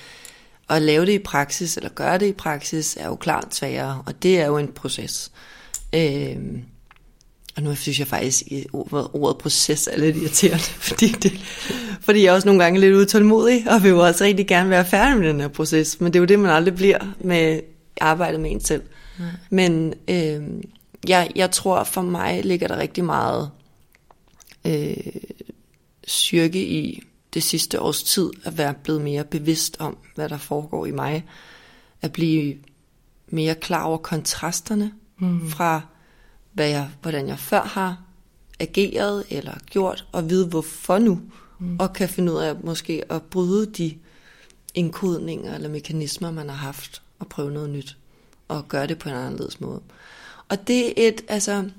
at lave det i praksis, eller gøre det i praksis, er jo klart sværere, og det er jo en proces. Øh, og nu synes jeg faktisk, at ordet proces er lidt irriterende, fordi, det, fordi jeg er også nogle gange er lidt utålmodig, og vil jo også rigtig gerne være færdig med den her proces. Men det er jo det, man aldrig bliver med arbejdet med en selv. Nej. Men øh, jeg, jeg tror, for mig ligger der rigtig meget øh, styrke i det sidste års tid, at være blevet mere bevidst om, hvad der foregår i mig. At blive mere klar over kontrasterne mm. fra hvad jeg, hvordan jeg før har ageret eller gjort, og vide hvorfor nu, mm. og kan finde ud af måske at bryde de indkodninger eller mekanismer, man har haft, og prøve noget nyt, og gøre det på en anderledes måde. Og det er et, altså,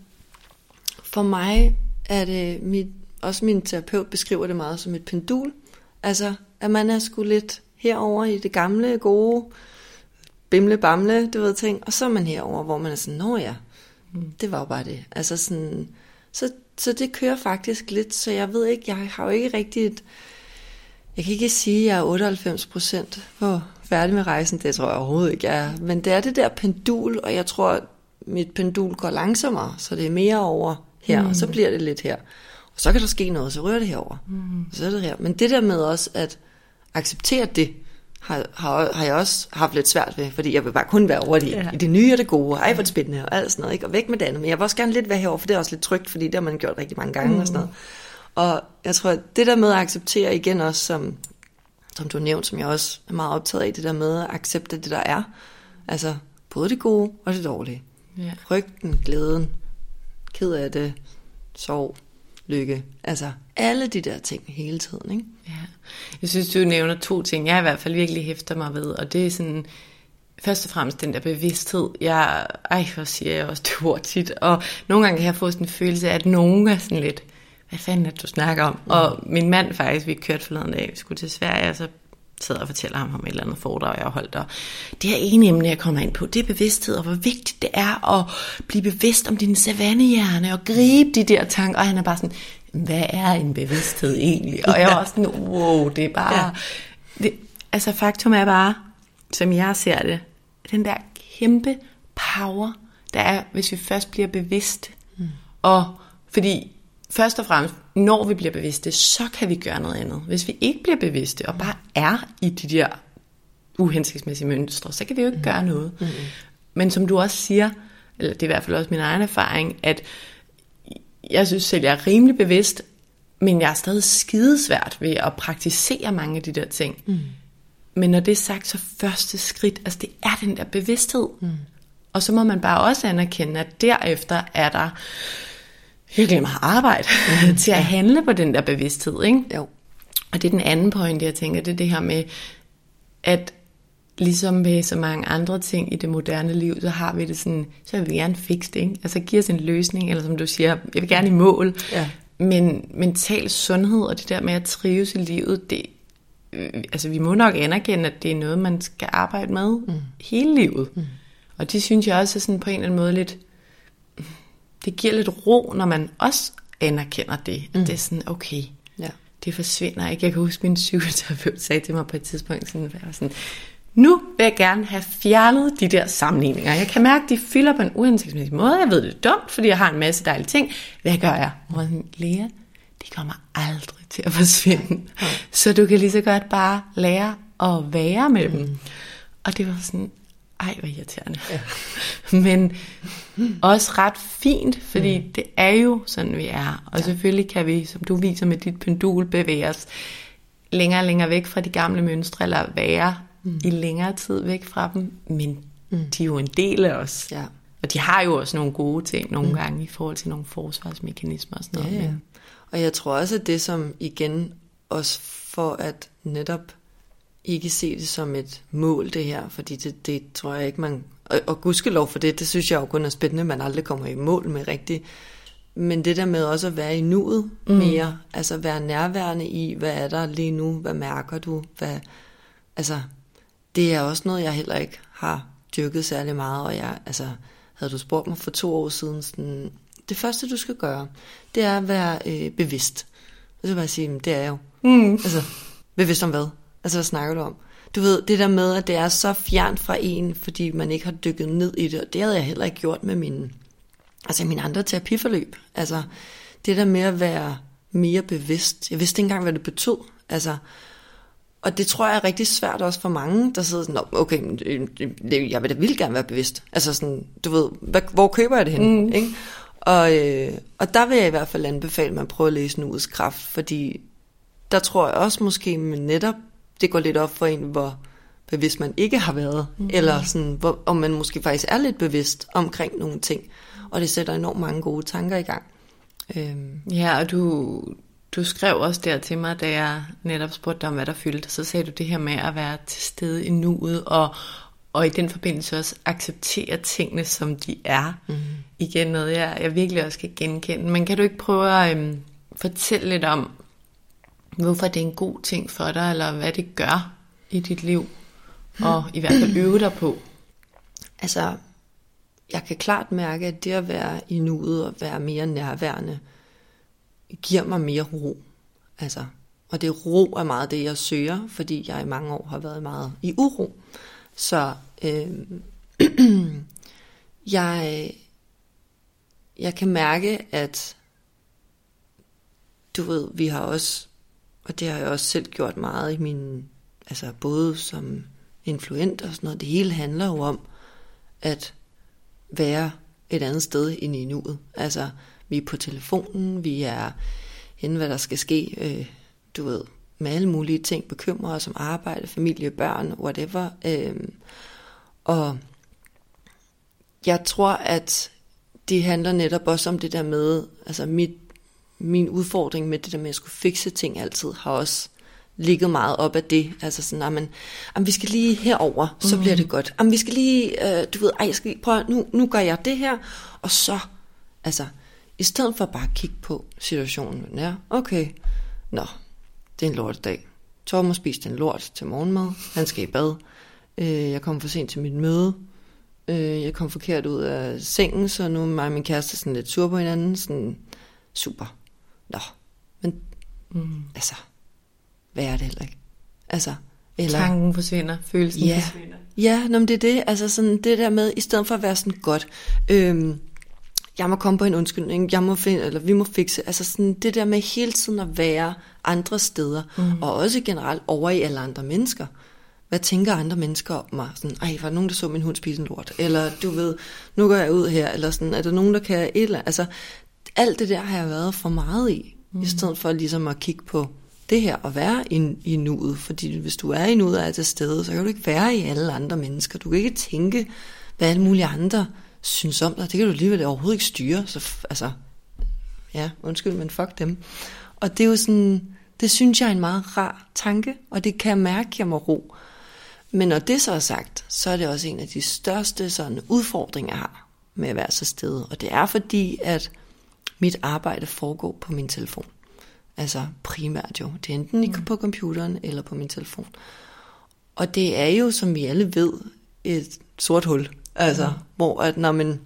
for mig er det, mit, også min terapeut beskriver det meget som et pendul, altså, at man er sgu lidt herover i det gamle, gode, bimle bamle, du ved ting, og så er man herover, hvor man er sådan, nå ja, Mm. Det var jo bare det. Altså sådan, så, så det kører faktisk lidt, så jeg ved ikke, jeg har jo ikke rigtigt, jeg kan ikke sige, at jeg er 98 procent færdig med rejsen, det tror jeg overhovedet ikke, jeg er. Men det er det der pendul, og jeg tror, at mit pendul går langsommere, så det er mere over her, mm. og så bliver det lidt her. Og så kan der ske noget, så rører det herover. Mm. Så er det her. Men det der med også at acceptere det, har, har, har jeg også haft lidt svært ved, fordi jeg vil bare kun være over det, ja. i det nye og det gode, ej hvor det spændende og alt sådan noget, ikke? og væk med det andet. Men jeg vil også gerne lidt være herover, for det er også lidt trygt, fordi det har man gjort rigtig mange gange mm. og sådan noget. Og jeg tror, at det der med at acceptere igen også, som, som du nævnte, som jeg også er meget optaget af, det der med at acceptere det, der er. Altså både det gode og det dårlige. Ja. Frygten, glæden, ked af det, sorg, lykke. Altså alle de der ting hele tiden. Ikke? Ja. Jeg synes, du nævner to ting, jeg i hvert fald virkelig hæfter mig ved, og det er sådan, først og fremmest den der bevidsthed. Jeg, ej, hvor siger jeg også det ord tit, og nogle gange kan jeg få sådan en følelse af, at nogen er sådan lidt, hvad fanden er det, du snakker om? Mm. Og min mand faktisk, vi kørte forleden dag, vi skulle til Sverige, og så sidder og fortæller ham om et eller andet foredrag, jeg har holdt der. Det her ene emne, jeg kommer ind på, det er bevidsthed, og hvor vigtigt det er at blive bevidst om din savannehjerne, og gribe de der tanker, og han er bare sådan, hvad er en bevidsthed egentlig? Og jeg var også sådan, wow, det er bare... Ja. Det, altså faktum er bare, som jeg ser det, den der kæmpe power, der er, hvis vi først bliver bevidste. Mm. Og fordi først og fremmest, når vi bliver bevidste, så kan vi gøre noget andet. Hvis vi ikke bliver bevidste og bare er i de der uhensigtsmæssige mønstre, så kan vi jo ikke mm. gøre noget. Mm. Men som du også siger, eller det er i hvert fald også min egen erfaring, at jeg synes selv, jeg er rimelig bevidst, men jeg er stadig skidesvært ved at praktisere mange af de der ting. Mm. Men når det er sagt, så første skridt, altså det er den der bevidsthed. Mm. Og så må man bare også anerkende, at derefter er der virkelig meget arbejde mm. til at handle på den der bevidsthed. Ikke? Jo. Og det er den anden pointe, jeg tænker, det er det her med, at ligesom med så mange andre ting i det moderne liv, så har vi det sådan, så vil vi gerne fikse det, ikke? Altså give os en løsning, eller som du siger, jeg vil gerne i mål. Ja. Men mental sundhed og det der med at trives i livet, det, øh, altså vi må nok anerkende, at det er noget, man skal arbejde med mm. hele livet. Mm. Og det synes jeg også er sådan på en eller anden måde lidt, det giver lidt ro, når man også anerkender det. At mm. det er sådan, okay, ja. det forsvinder ikke. Jeg kan huske, min psykoterapeut sagde til mig på et tidspunkt, sådan, jeg var sådan, nu vil jeg gerne have fjernet de der sammenligninger. Jeg kan mærke, at de fylder på en uhensigtsmæssig måde. Jeg ved, det er dumt, fordi jeg har en masse dejlige ting. Hvad gør jeg? Og Lea, de kommer aldrig til at forsvinde. Ja. Så du kan lige så godt bare lære at være med mm. dem. Og det var sådan, ej, hvor irriterende. Ja. Men også ret fint, fordi mm. det er jo sådan, vi er. Og ja. selvfølgelig kan vi, som du viser med dit pendul, bevæge os længere og længere væk fra de gamle mønstre, eller være mm. i længere tid væk fra dem, men mm. de er jo en del af os. Ja. Og de har jo også nogle gode ting nogle mm. gange i forhold til nogle forsvarsmekanismer og sådan noget. Ja, ja. Og jeg tror også, at det som igen også for at netop ikke se det som et mål, det her, fordi det, det tror jeg ikke, man... Og, og gudskelov for det, det synes jeg jo kun er spændende, man aldrig kommer i mål med rigtigt. Men det der med også at være i nuet mm. mere, altså være nærværende i, hvad er der lige nu, hvad mærker du, hvad... Altså, det er også noget, jeg heller ikke har dyrket særlig meget, og jeg, altså, havde du spurgt mig for to år siden, sådan, det første du skal gøre, det er at være øh, bevidst. Og så vil jeg sige, det er jeg jo. Mm. Altså, bevidst om hvad? Altså, hvad snakker du om? Du ved, det der med, at det er så fjernt fra en, fordi man ikke har dykket ned i det, og det havde jeg heller ikke gjort med mine, altså mine andre terapiforløb. Altså, det der med at være mere bevidst. Jeg vidste ikke engang, hvad det betød. Altså, og det tror jeg er rigtig svært også for mange, der sidder sådan, okay, jeg vil da vildt gerne være bevidst. Altså sådan, du ved, hvad, hvor køber jeg det hen? Mm. Ikke? Og, øh, og der vil jeg i hvert fald anbefale, at man prøver at læse Nuets Kraft, fordi der tror jeg også måske men netop, det går lidt op for en, hvor bevidst man ikke har været, mm. eller sådan, hvor, om man måske faktisk er lidt bevidst omkring nogle ting, og det sætter enormt mange gode tanker i gang. Øhm. Ja, og du, du skrev også der til mig, da jeg netop spurgte dig om, hvad der fyldte, så sagde du det her med at være til stede i nuet, og, og i den forbindelse også acceptere tingene, som de er. Mm. Igen noget, jeg, jeg virkelig også kan genkende. Men kan du ikke prøve at øhm, fortælle lidt om, hvorfor det er en god ting for dig, eller hvad det gør i dit liv, og i hvert fald øve dig på? Altså, jeg kan klart mærke, at det at være i nuet og være mere nærværende, giver mig mere ro. Altså, og det ro er meget det, jeg søger, fordi jeg i mange år har været meget i uro. Så øh, jeg, jeg kan mærke, at du ved, vi har også, og det har jeg også selv gjort meget i min, altså både som influent og sådan noget, det hele handler jo om at være et andet sted end i nuet. Altså, vi er på telefonen, vi er henne, hvad der skal ske, øh, du ved, med alle mulige ting, bekymrer os om arbejde, familie, børn, whatever. Øh, og jeg tror, at det handler netop også om det der med, altså mit, min udfordring med det der med at skulle fikse ting altid, har også ligget meget op af det. Altså sådan, at man, vi skal lige herover, så mm. bliver det godt. Jamen, vi skal lige, øh, du ved, ej, jeg skal lige, prøve, nu, nu gør jeg det her, og så, altså, i stedet for bare at kigge på situationen. Ja, okay. Nå, det er en lortedag. Torben spist en lort til morgenmad. Han skal i bad. Øh, jeg kom for sent til mit møde. Øh, jeg kom forkert ud af sengen, så nu er mig og min kæreste sådan lidt sur på hinanden. Sådan, super. Nå, men mm. altså, hvad er det heller ikke? Altså, eller, Tanken forsvinder, følelsen ja, forsvinder. Ja, nå, men det er det. Altså sådan det der med, i stedet for at være sådan godt, øhm, jeg må komme på en undskyldning, jeg må finde, eller vi må fikse. Altså sådan det der med hele tiden at være andre steder, mm. og også generelt over i alle andre mennesker. Hvad tænker andre mennesker om mig? Sådan, ej, var der nogen, der så min hund spise en lort? Eller du ved, nu går jeg ud her, eller sådan, er der nogen, der kan et eller andet? Altså, alt det der har jeg været for meget i, mm. i stedet for ligesom at kigge på det her og være i, i nuet. Fordi hvis du er i nuet og er til stede, så kan du ikke være i alle andre mennesker. Du kan ikke tænke, hvad alle mulige andre synes om dig. Det kan du alligevel overhovedet ikke styre. Så, altså, ja, undskyld, men fuck dem. Og det er jo sådan, det synes jeg er en meget rar tanke, og det kan jeg mærke, jeg må ro. Men når det så er sagt, så er det også en af de største sådan, udfordringer, jeg har med at være så sted. Og det er fordi, at mit arbejde foregår på min telefon. Altså primært jo. Det er enten mm. på computeren eller på min telefon. Og det er jo, som vi alle ved, et sort hul. Altså, mm. hvor at når man,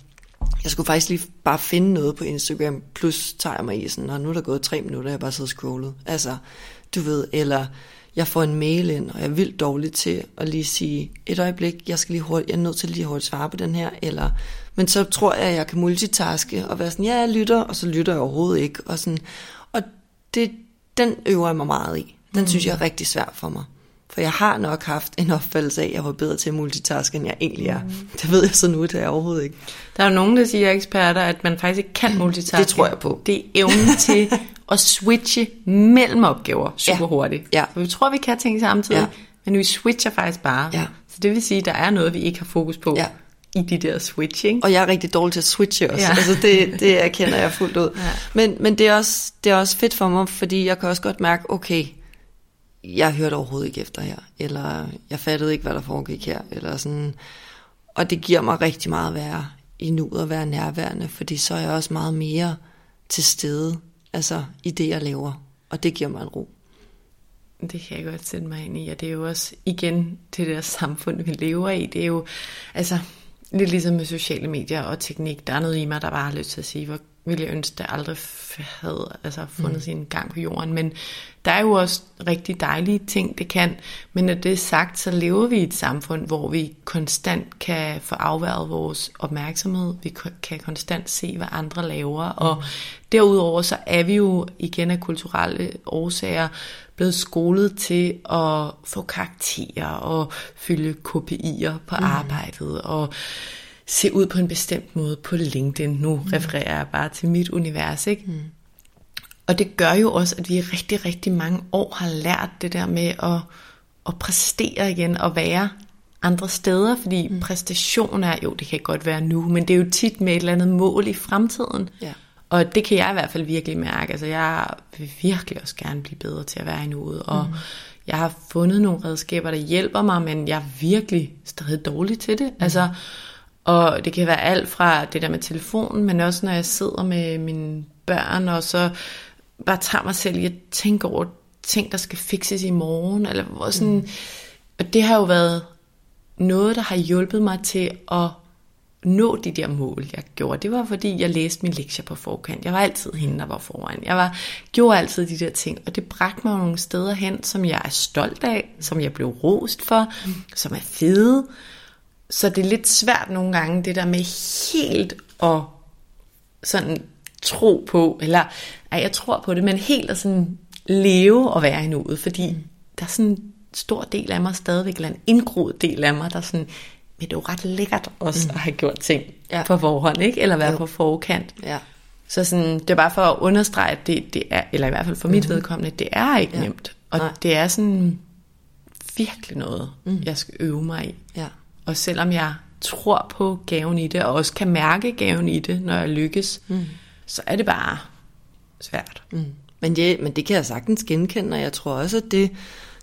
jeg skulle faktisk lige bare finde noget på Instagram, plus tager jeg mig i sådan, og nu er der gået tre minutter, jeg bare sidder og scrollet. Altså, du ved, eller jeg får en mail ind, og jeg er vildt dårlig til at lige sige, et øjeblik, jeg skal lige hurtigt, jeg er nødt til lige hurtigt svare på den her, eller, men så tror jeg, at jeg kan multitaske, og være sådan, ja, jeg lytter, og så lytter jeg overhovedet ikke, og sådan, og det, den øver jeg mig meget i. Den mm. synes jeg er rigtig svær for mig. For jeg har nok haft en opfattelse af, at jeg var bedre til at multitaske, end jeg egentlig er. Mm. Det ved jeg så nu, det er jeg overhovedet ikke. Der er jo nogen, der siger eksperter, at man faktisk ikke kan multitaske. Det tror jeg på. Det er evnen til at switche mellem opgaver super ja. hurtigt. Ja. For vi tror, vi kan ting samtidig, ja. men vi switcher faktisk bare. Ja. Så det vil sige, at der er noget, vi ikke har fokus på. Ja i de der switching. Og jeg er rigtig dårlig til at switche også. Ja. Altså det, det erkender jeg fuldt ud. Ja. Men, men det, er også, det er også fedt for mig, fordi jeg kan også godt mærke, okay, jeg hørte overhovedet ikke efter her, eller jeg fattede ikke, hvad der foregik her, eller sådan. Og det giver mig rigtig meget at være i nuet og være nærværende, fordi så er jeg også meget mere til stede, altså i det, jeg laver, og det giver mig en ro. Det kan jeg godt sætte mig ind i, og det er jo også igen det der samfund, vi lever i. Det er jo, altså, lidt ligesom med sociale medier og teknik. Der er noget i mig, der bare har lyst til at sige, hvor ville jeg ønske, det aldrig havde altså, fundet mm. sin gang på jorden. Men der er jo også rigtig dejlige ting, det kan. Men når det er sagt, så lever vi i et samfund, hvor vi konstant kan få afværet vores opmærksomhed. Vi kan konstant se, hvad andre laver. Mm. Og derudover så er vi jo igen af kulturelle årsager blevet skolet til at få karakterer og fylde KPI'er på mm. arbejdet og se ud på en bestemt måde på LinkedIn. Nu mm. refererer jeg bare til mit univers, ikke? Mm. Og det gør jo også, at vi i rigtig, rigtig mange år har lært det der med at, at præstere igen og være andre steder, fordi mm. præstation er, jo det kan godt være nu, men det er jo tit med et eller andet mål i fremtiden. Ja. Og det kan jeg i hvert fald virkelig mærke. Altså jeg vil virkelig også gerne blive bedre til at være i nuet, og mm. jeg har fundet nogle redskaber, der hjælper mig, men jeg er virkelig stadig dårlig til det. Mm. Altså, og det kan være alt fra det der med telefonen, men også når jeg sidder med mine børn, og så bare tager mig selv i at tænke over ting, der skal fikses i morgen. Eller sådan. Mm. Og det har jo været noget, der har hjulpet mig til at nå de der mål, jeg gjorde. Det var fordi, jeg læste min lektier på forkant. Jeg var altid hende, der var foran. Jeg var, gjorde altid de der ting, og det bragte mig nogle steder hen, som jeg er stolt af, som jeg blev rost for, mm. som er fede, så det er lidt svært nogle gange, det der med helt at sådan tro på, eller ej, jeg tror på det, men helt at sådan leve og være i nuet, fordi mm. der er sådan en stor del af mig stadigvæk, eller en indgroet del af mig, der er sådan, men det er jo ret lækkert også mm. at have gjort ting ja. på forhånd, ikke? Eller være jo. på forkant. Ja. Så sådan, det er bare for at understrege, at det, det er, eller i hvert fald for mit mm. vedkommende, det er ikke ja. nemt. Og Nej. det er sådan virkelig noget, mm. jeg skal øve mig i. Ja. Og selvom jeg tror på gaven i det, og også kan mærke gaven i det, når jeg lykkes, mm. så er det bare svært. Mm. Men, det, men det kan jeg sagtens genkende, og jeg tror også, at det,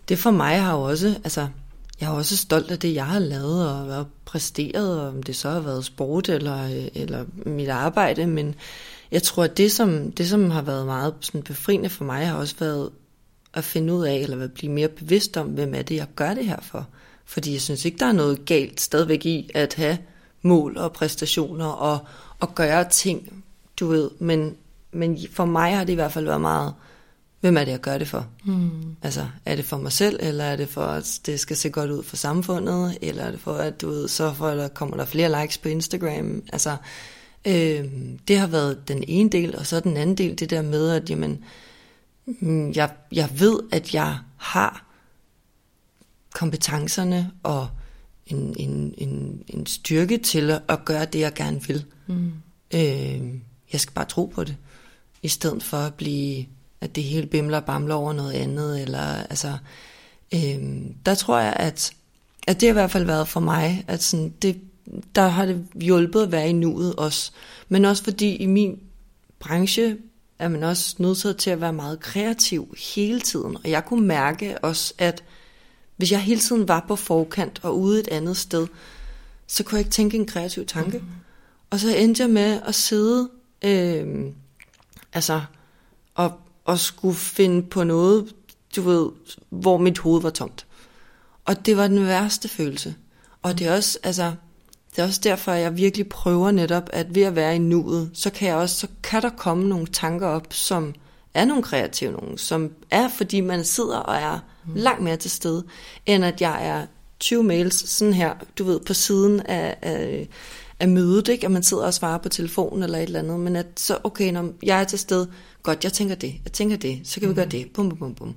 det for mig har jo også, altså, jeg er også stolt af det, jeg har lavet og præsteret, og om det så har været sport eller, eller mit arbejde, men jeg tror, at det som, det, som har været meget sådan befriende for mig, har også været at finde ud af, eller at blive mere bevidst om, hvem er det, jeg gør det her for. Fordi jeg synes ikke, der er noget galt stadigvæk i at have mål og præstationer og, og gøre ting, du ved. Men, men for mig har det i hvert fald været meget, hvem er det, jeg gør det for? Mm. Altså, er det for mig selv, eller er det for, at det skal se godt ud for samfundet, eller er det for, at du ved, så for, at der kommer der flere likes på Instagram? Altså, øh, det har været den ene del, og så den anden del, det der med, at jamen, mm, jeg, jeg ved, at jeg har kompetencerne og en, en, en, en styrke til at gøre det, jeg gerne vil. Mm. Øh, jeg skal bare tro på det, i stedet for at blive, at det hele bimler og bamler over noget andet. Eller, altså, øh, der tror jeg, at, at det har i hvert fald været for mig, at sådan, det, der har det hjulpet at være i nuet også. Men også fordi i min branche er man også nødt til at være meget kreativ hele tiden. Og jeg kunne mærke også, at hvis jeg hele tiden var på forkant og ude et andet sted, så kunne jeg ikke tænke en kreativ tanke. Mm. Og så endte jeg med at sidde, øh, altså, og, og skulle finde på noget, du ved, hvor mit hoved var tomt. Og det var den værste følelse. Og det er også, altså, det er også derfor, at jeg virkelig prøver netop, at ved at være i nuet, så kan jeg også, så kan der komme nogle tanker op, som er nogle kreative nogen, som er, fordi man sidder og er mm. langt mere til stede, end at jeg er 20 mails sådan her, du ved, på siden af, af, af mødet, ikke? at man sidder og svarer på telefonen eller et eller andet, men at så, okay, når jeg er til stede, godt, jeg tænker det, jeg tænker det, så kan mm. vi gøre det, bum, bum, bum, bum.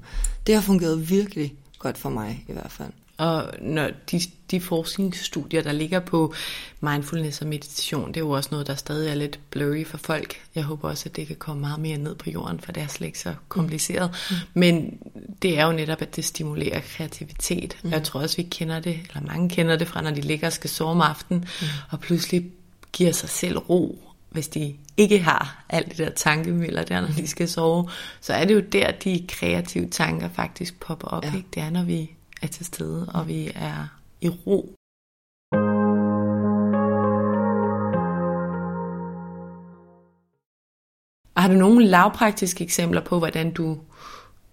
Det har fungeret virkelig godt for mig i hvert fald. Og når de, de forskningsstudier, der ligger på mindfulness og meditation, det er jo også noget, der stadig er lidt blurry for folk. Jeg håber også, at det kan komme meget mere ned på jorden, for det er slet ikke så kompliceret. Mm. Men det er jo netop, at det stimulerer kreativitet. Mm. Jeg tror også, vi kender det, eller mange kender det fra, når de ligger og skal sove om aftenen, mm. og pludselig giver sig selv ro hvis de ikke har alt det der tankemøller der, når de skal sove, så er det jo der, de kreative tanker faktisk popper op. Ja. Ikke? Det er, når vi er til stede, og vi er i ro. Og har du nogle lavpraktiske eksempler på, hvordan du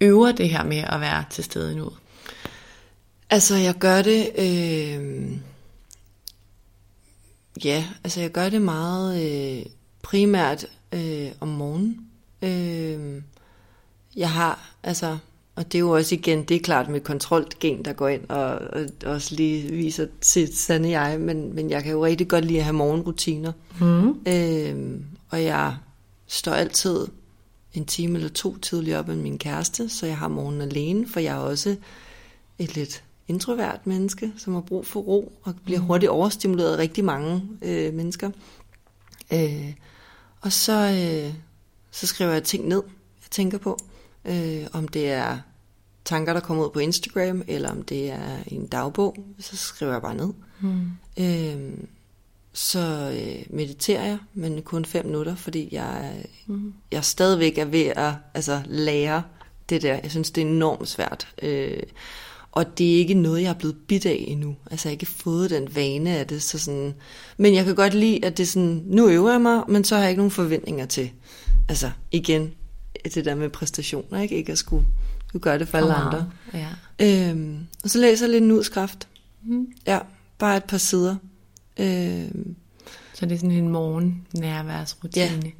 øver det her med at være til stede nu? Altså, jeg gør det... Øh, ja, altså jeg gør det meget øh, primært øh, om morgenen. Øh, jeg har, altså... Og det er jo også igen, det er klart med kontrolgen, der går ind og, og også lige viser sit sande jeg, men, men jeg kan jo rigtig godt lide at have morgenrutiner. Mm. Øh, og jeg står altid en time eller to tidligere op end min kæreste, så jeg har morgenen alene, for jeg er også et lidt introvert menneske, som har brug for ro og bliver hurtigt overstimuleret af rigtig mange øh, mennesker. Øh, og så, øh, så skriver jeg ting ned, jeg tænker på. Øh, om det er tanker, der kommer ud på Instagram, eller om det er en dagbog, så skriver jeg bare ned. Mm. Øh, så øh, mediterer jeg, men kun fem minutter, fordi jeg, mm. jeg stadigvæk er ved at altså, lære det der. Jeg synes, det er enormt svært. Øh, og det er ikke noget, jeg er blevet bidt af endnu. Altså, jeg har ikke fået den vane af det. Så sådan, men jeg kan godt lide, at det er sådan, nu øver jeg mig, men så har jeg ikke nogen forventninger til. Altså, igen, det der med præstationer, ikke? Ikke at skulle, skulle gøre det for alle andre. Ja. Øhm, og så læser jeg lidt en udskrift. Mm. Ja, bare et par sider. Øhm, Så det er sådan en morgen nærværsrutine. Ja.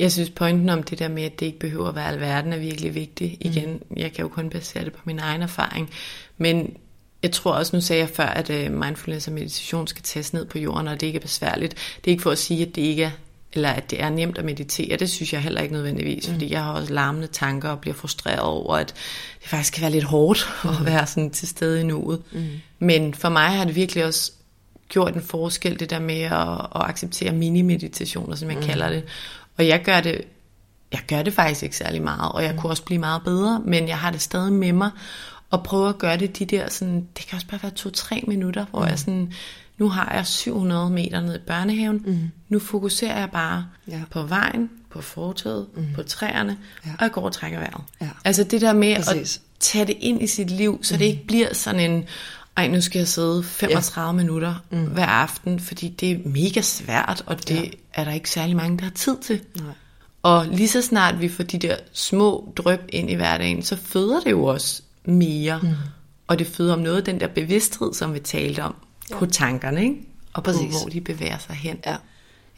Jeg synes pointen om det der med, at det ikke behøver at være alverden, er virkelig vigtig. Igen, mm. jeg kan jo kun basere det på min egen erfaring. Men jeg tror også, nu sagde jeg før, at øh, mindfulness og meditation skal tages ned på jorden, og det ikke er besværligt. Det er ikke for at sige, at det ikke er eller at det er nemt at meditere, det synes jeg heller ikke nødvendigvis, mm. fordi jeg har også larmende tanker og bliver frustreret over, at det faktisk kan være lidt hårdt mm. at være sådan til stede i nuet. Mm. Men for mig har det virkelig også gjort en forskel, det der med at, at acceptere mini-meditationer, som jeg mm. kalder det. Og jeg gør det, jeg gør det faktisk ikke særlig meget, og jeg mm. kunne også blive meget bedre, men jeg har det stadig med mig, og prøve at gøre det de der sådan, det kan også bare være to-tre minutter, hvor mm. jeg sådan, nu har jeg 700 meter ned i børnehaven, mm. nu fokuserer jeg bare Ja. på vejen, på fortoget, mm. på træerne, Ja. og jeg går og trækker vejret. Ja. Altså det der med Præcis. at tage det ind i sit liv, så mm. det ikke bliver sådan en, ej nu skal jeg sidde 35 ja. minutter mm. hver aften, fordi det er mega svært, og det ja. er der ikke særlig mange, der har tid til. Nej. Og lige så snart vi får de der små drøb ind i hverdagen, så føder det jo også mere. Mm. Og det føder om noget den der bevidsthed, som vi talte om, ja. på tankerne, ikke? Og på, Præcis. hvor de bevæger sig hen. Ja.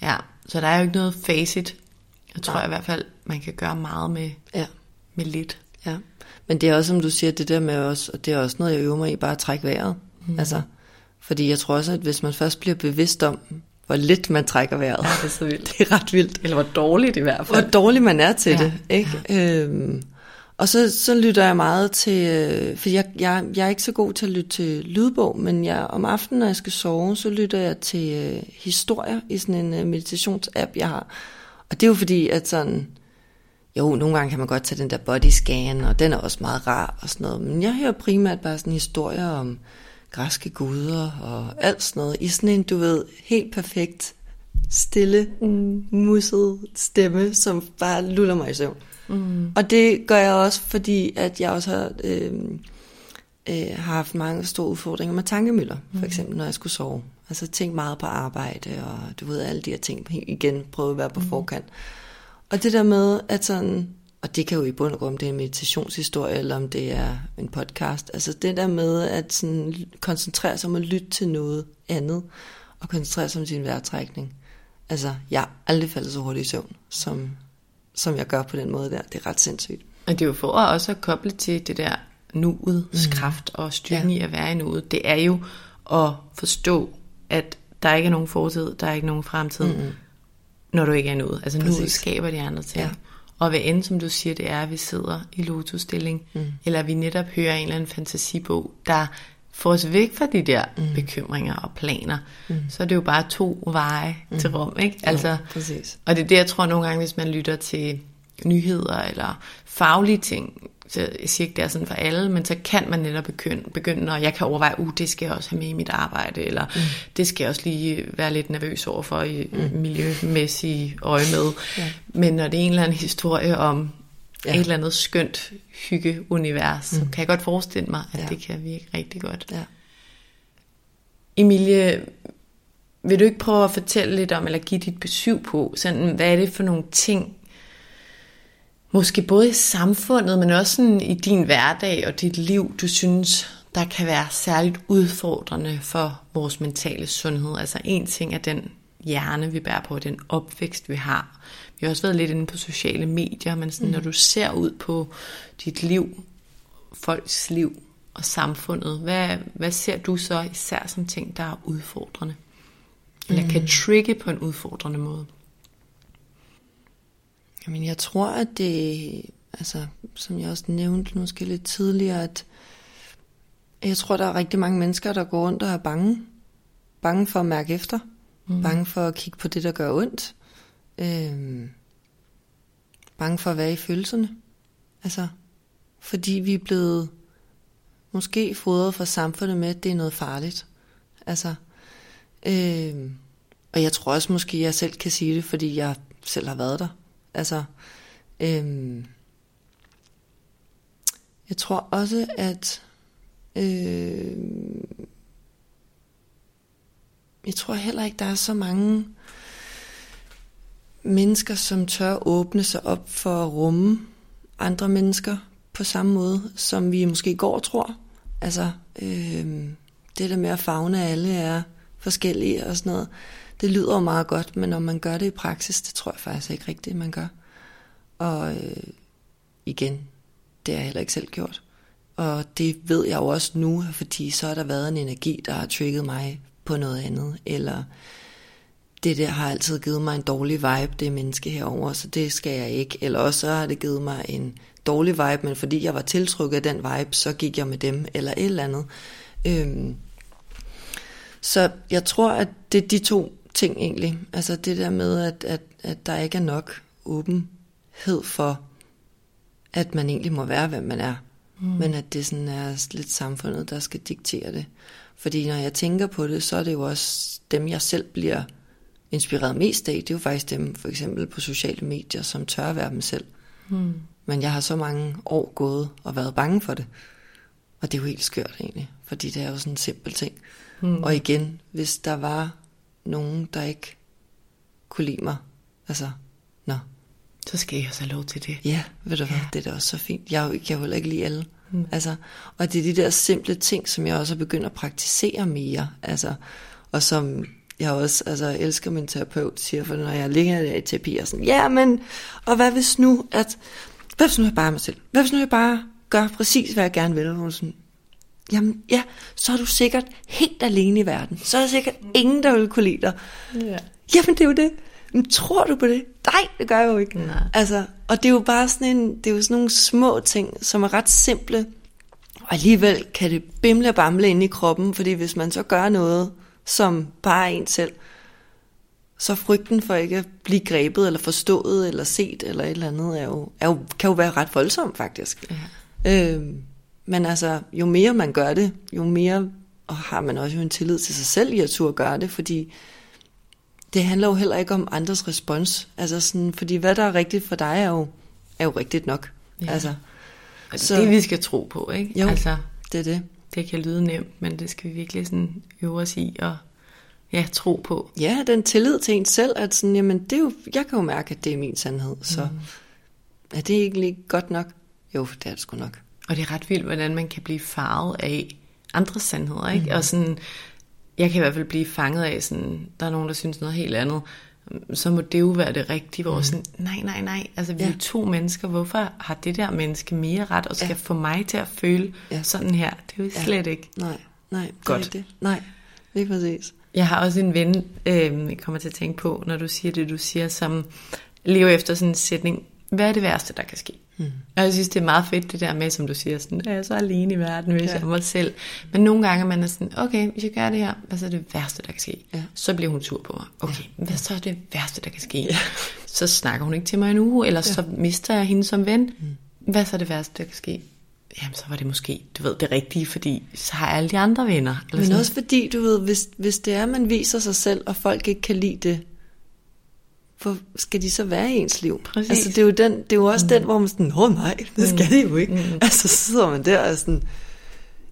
ja. Så der er jo ikke noget facit. Jeg tror Nej. i hvert fald, man kan gøre meget med, Ja. med lidt. Ja, men det er også, som du siger, det der med også, og det er også noget, jeg øver mig i, bare at trække vejret. Mm. Altså, fordi jeg tror også, at hvis man først bliver bevidst om, hvor lidt man trækker vejret, Ja, det er så vildt. det er ret vildt, Eller hvor dårligt i hvert hvor fald. dårlig man er til Ja, det, ikke? Ja. Øhm, og så, så lytter jeg meget til, øh, for jeg, jeg, jeg er ikke så god til at lytte til lydbog, men jeg, om aftenen, når jeg skal sove, så lytter jeg til øh, historier i sådan en øh, meditationsapp, jeg har. Og det er jo fordi, at sådan, jo, nogle gange kan man godt tage den der body scan, og den er også meget rar og sådan noget. Men jeg hører primært bare sådan historier om græske guder og alt sådan noget. I sådan en, du ved, helt perfekt, stille, mm. musset stemme, som bare luller mig i søvn. Mm. Og det gør jeg også, fordi at jeg også har, øh, øh, har haft mange store udfordringer med tankemøller, for eksempel når jeg skulle sove. Altså tænkt meget på arbejde, og du ved, alle de her ting. Igen, prøve at være på mm. forkant. Og det der med, at sådan, og det kan jo i bund og grund, om det er en meditationshistorie, eller om det er en podcast, altså det der med at sådan koncentrere sig om at lytte til noget andet, og koncentrere sig om sin vejrtrækning. Altså, jeg er aldrig faldet så hurtigt i søvn, som, som jeg gør på den måde der. Det er ret sindssygt. Og det er jo for at også at koble til det der nuets mm. kraft og styrken Ja. i at være i nuet. Det er jo at forstå, at der ikke er nogen fortid, der er ikke nogen fremtid, mm. når du ikke er i nuet. Altså nuet Præcis. skaber de andre ting. Ja. Og hvad end, som du siger, det er, at vi sidder i lotusstilling, mm. eller vi netop hører en eller anden fantasibog, der får os væk fra de der mm. bekymringer og planer, mm. så er det jo bare to veje mm. til rum, ikke? Altså, præcis. og det er det, jeg tror nogle gange, hvis man lytter til nyheder eller faglige ting, så jeg siger ikke, det er sådan for alle, men så kan man netop begynde, begynde og jeg kan overveje, uh, det skal jeg også have med i mit arbejde, eller mm. det skal jeg også lige være lidt nervøs over for i mm. miljømæssige øje med. Ja. Men når det er en eller anden historie om ja. et eller andet skønt hyggeunivers, mm. så kan jeg godt forestille mig, at ja. det kan virke rigtig godt. Ja. Emilie, vil du ikke prøve at fortælle lidt om, eller give dit besøg på, sådan, hvad er det for nogle ting, måske både i samfundet, men også sådan i din hverdag og dit liv, du synes, der kan være særligt udfordrende for vores mentale sundhed. Altså en ting er den hjerne, vi bærer på, den opvækst, vi har. Vi har også været lidt inde på sociale medier, men sådan, mm. når du ser ud på dit liv, folks liv og samfundet, hvad, hvad ser du så især som ting, der er udfordrende? Eller kan mm. trigge på en udfordrende måde? Jamen, jeg tror, at det, altså, som jeg også nævnte måske lidt tidligere, at jeg tror, der er rigtig mange mennesker, der går rundt og er bange. Bange for at mærke efter. Mm. Bange for at kigge på det, der gør ondt øh, bange for at være i følelserne. Altså, fordi vi er blevet måske fodret fra samfundet med, at det er noget farligt. Altså, øh, og jeg tror også måske, jeg selv kan sige det, fordi jeg selv har været der. Altså, øh, jeg tror også, at øh, jeg tror heller ikke, der er så mange mennesker, som tør åbne sig op for at rumme andre mennesker på samme måde, som vi måske går og tror. Altså, øh, det der med at fagne alle er forskellige og sådan noget det lyder jo meget godt, men når man gør det i praksis, det tror jeg faktisk ikke rigtigt, man gør. Og øh, igen, det har jeg heller ikke selv gjort. Og det ved jeg jo også nu, fordi så har der været en energi, der har trigget mig på noget andet. Eller det der har altid givet mig en dårlig vibe, det menneske herover, så det skal jeg ikke. Eller også så har det givet mig en dårlig vibe, men fordi jeg var tiltrukket af den vibe, så gik jeg med dem, eller et eller andet. Øhm, så jeg tror, at det er de to ting egentlig. Altså det der med, at, at, at der ikke er nok åbenhed for, at man egentlig må være, hvem man er. Mm. Men at det sådan er lidt samfundet, der skal diktere det. Fordi når jeg tænker på det, så er det jo også dem, jeg selv bliver inspireret mest af. Det er jo faktisk dem, for eksempel på sociale medier, som tør være dem selv. Mm. Men jeg har så mange år gået og været bange for det. Og det er jo helt skørt egentlig, fordi det er jo sådan en simpel ting. Mm. Og igen, hvis der var nogen, der ikke kunne lide mig. Altså, nå. Så skal jeg også have lov til det. Ja, ved du ja. hvad, det er da også så fint. Jeg kan jo heller ikke lide alle. Mm. Altså, og det er de der simple ting, som jeg også er begyndt at praktisere mere. Altså, og som jeg også altså, elsker min terapeut siger, for når jeg ligger der i terapi og sådan, ja, men, og hvad hvis nu, at, hvad hvis nu jeg bare er mig selv? Hvad hvis nu jeg bare gør præcis, hvad jeg gerne vil? Og sådan, jamen ja, så er du sikkert helt alene i verden. Så er der sikkert ingen, der vil kunne lide dig. Ja. Jamen det er jo det. Men tror du på det? Nej, det gør jeg jo ikke. Nej. Altså, og det er jo bare sådan, en, det er jo sådan nogle små ting, som er ret simple. Og alligevel kan det bimle og bamle ind i kroppen, fordi hvis man så gør noget, som bare er en selv, så frygten for ikke at blive grebet, eller forstået, eller set, eller et eller andet, er jo, er jo, kan jo være ret voldsomt faktisk. Ja. Øhm, men altså, jo mere man gør det, jo mere og har man også jo en tillid til sig selv i at turde gøre det, fordi det handler jo heller ikke om andres respons. Altså sådan, fordi hvad der er rigtigt for dig, er jo, er jo rigtigt nok. Ja. Altså, altså så, det vi skal tro på, ikke? Jo, altså, det er det. Det kan lyde nemt, men det skal vi virkelig sådan øve os i og ja, tro på. Ja, den tillid til en selv, at sådan, jamen, det er jo, jeg kan jo mærke, at det er min sandhed, så mm. er det egentlig godt nok? Jo, det er det sgu nok. Og det er ret vildt, hvordan man kan blive farvet af andres sandheder, ikke? Mm. Og sådan, jeg kan i hvert fald blive fanget af, sådan, der er nogen, der synes noget helt andet, så må det jo være det rigtige, hvor mm. sådan, nej, nej, nej, altså vi ja. er to mennesker, hvorfor har det der menneske mere ret, og skal ja. få mig til at føle ja. sådan her? Det er jo slet ja. ikke Nej, nej, godt. Det, det. Nej, ikke præcis. Jeg har også en ven, øh, jeg kommer til at tænke på, når du siger det, du siger, som lever efter sådan en sætning, hvad er det værste, der kan ske? Mm. Og jeg synes, det er meget fedt det der med, som du siger, sådan, er jeg så alene i verden, hvis ja. jeg er mig selv. Men nogle gange man er sådan, okay, hvis jeg gør det her, hvad så er det værste, der kan ske? Ja. Så bliver hun sur på mig. Okay, ja. hvad så er det værste, der kan ske? Ja. Så snakker hun ikke til mig en uge, eller ja. så mister jeg hende som ven. Mm. Hvad så er det værste, der kan ske? Jamen, så var det måske, du ved, det rigtige, fordi så har jeg alle de andre venner. Eller Men sådan. også fordi, du ved, hvis, hvis det er, man viser sig selv, og folk ikke kan lide det, hvor skal de så være i ens liv? Præcis. Altså, det er jo, den, det er jo også mm. den, hvor man sådan, åh nej, det skal de jo ikke. Mm. Altså, så sidder man der og sådan,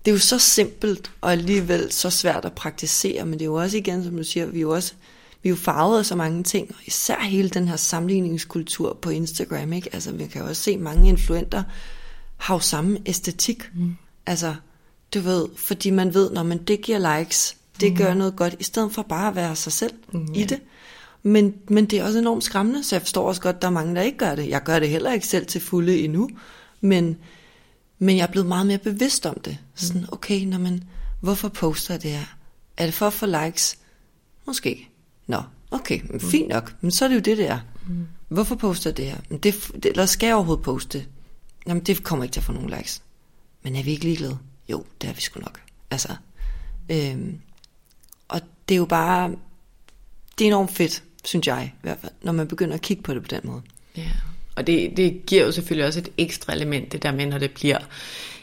det er jo så simpelt, og alligevel så svært at praktisere, men det er jo også igen, som du siger, vi er jo også, vi er jo farvet af så mange ting, og især hele den her sammenligningskultur på Instagram, ikke? Altså, vi kan jo også se mange influenter har jo samme æstetik. Mm. Altså, du ved, fordi man ved, når man det giver likes, det mm. gør noget godt, i stedet for bare at være sig selv mm, i det. Men, men det er også enormt skræmmende, så jeg forstår også godt, at der er mange, der ikke gør det. Jeg gør det heller ikke selv til fulde endnu, men, men jeg er blevet meget mere bevidst om det. Sådan, okay, når man, hvorfor poster jeg det her? Er det for at få likes? Måske. Nå, okay, men fint nok. Men så er det jo det, det er. Mm. Hvorfor poster jeg det her? Men det, det, eller skal jeg overhovedet poste? Jamen, det kommer ikke til at få nogen likes. Men er vi ikke ligeglade? Jo, det er vi sgu nok. Altså, øhm, og det er jo bare, det er enormt fedt, synes jeg i hvert fald, når man begynder at kigge på det på den måde. Ja, og det, det giver jo selvfølgelig også et ekstra element, det der med, når det bliver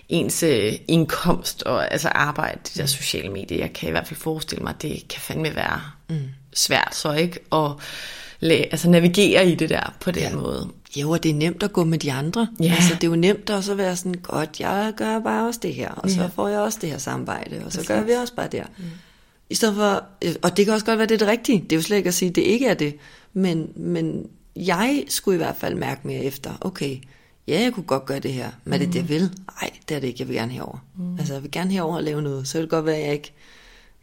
ens øh, indkomst og altså arbejde, de der sociale medier. Jeg kan i hvert fald forestille mig, at det kan fandme være mm. svært så ikke at altså navigere i det der på den ja. måde. Jo, og det er nemt at gå med de andre. Ja. Altså, det er jo nemt også at være sådan, godt, jeg gør bare også det her, og så Ja. får jeg også det her samarbejde, og så gør vi også bare der. Mm. I stedet for, øh, og det kan også godt være, det er det rigtige. Det er jo slet ikke at sige, at det ikke er det. Men, men jeg skulle i hvert fald mærke mere efter, okay, ja, jeg kunne godt gøre det her, men er det det, jeg vil? Nej, det er det ikke, jeg vil gerne herover. Mm. Altså, jeg vil gerne herover og lave noget, så vil det godt være, at jeg ikke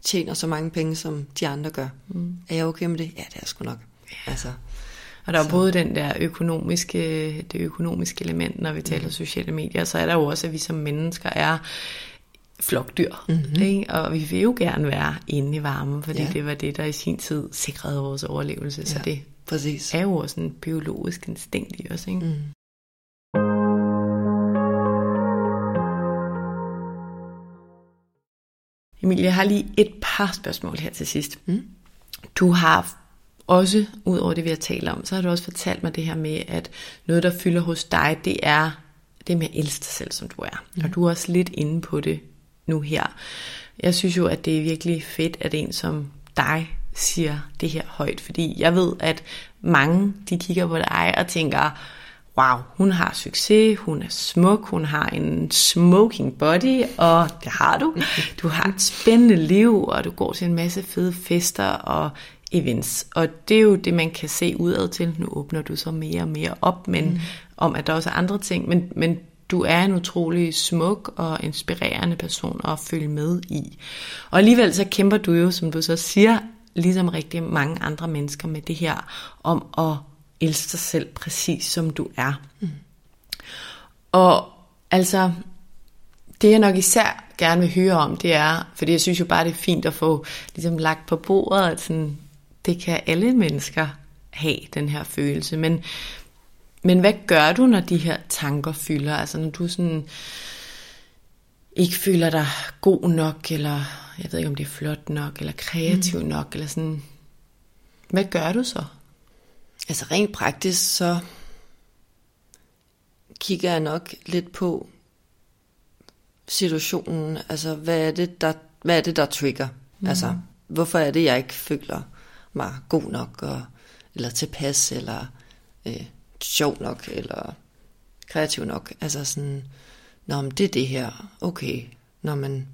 tjener så mange penge, som de andre gør. Mm. Er jeg okay med det? Ja, det er sgu nok. Ja. Altså, Og der er både den der økonomiske, det økonomiske element, når vi taler sociale medier, så er der jo også, at vi som mennesker er flokdyr. Mm-hmm. Ikke? Og vi vil jo gerne være inde i varmen, fordi Ja. det var det, der i sin tid sikrede vores overlevelse. Ja. Så det præcis. er jo også en biologisk instinkt i os. Ikke? Mm. Emilie, jeg har lige et par spørgsmål her til sidst. Mm. Du har også, ud over det vi har talt om, så har du også fortalt mig det her med, at noget, der fylder hos dig, det er det med at elske dig selv, som du er. Mm. Og du er også lidt inde på det nu her. Jeg synes jo, at det er virkelig fedt, at en som dig siger det her højt, fordi jeg ved, at mange, de kigger på dig og tænker, wow, hun har succes, hun er smuk, hun har en smoking body, og det har du. Du har et spændende liv, og du går til en masse fede fester og events. Og det er jo det, man kan se udad til. Nu åbner du så mere og mere op, men mm. om at der også er andre ting. Men, men du er en utrolig smuk og inspirerende person at følge med i. Og alligevel så kæmper du jo, som du så siger, ligesom rigtig mange andre mennesker med det her, om at elske dig selv præcis som du er. Mm. Og altså, det jeg nok især gerne vil høre om, det er, fordi jeg synes jo bare, det er fint at få ligesom lagt på bordet, at sådan, det kan alle mennesker have, den her følelse. Men, men hvad gør du, når de her tanker fylder? Altså når du sådan ikke føler dig god nok, eller jeg ved ikke, om det er flot nok, eller kreativ mm. nok, eller sådan. Hvad gør du så? Altså rent praktisk, så kigger jeg nok lidt på situationen. Altså, hvad er det, der, hvad er det, der trigger? Mm. Altså, hvorfor er det, jeg ikke føler mig god nok, og, eller tilpas, eller øh, sjov nok, eller kreativ nok? Altså sådan, Nå, men det er det her. Okay. Nå, men...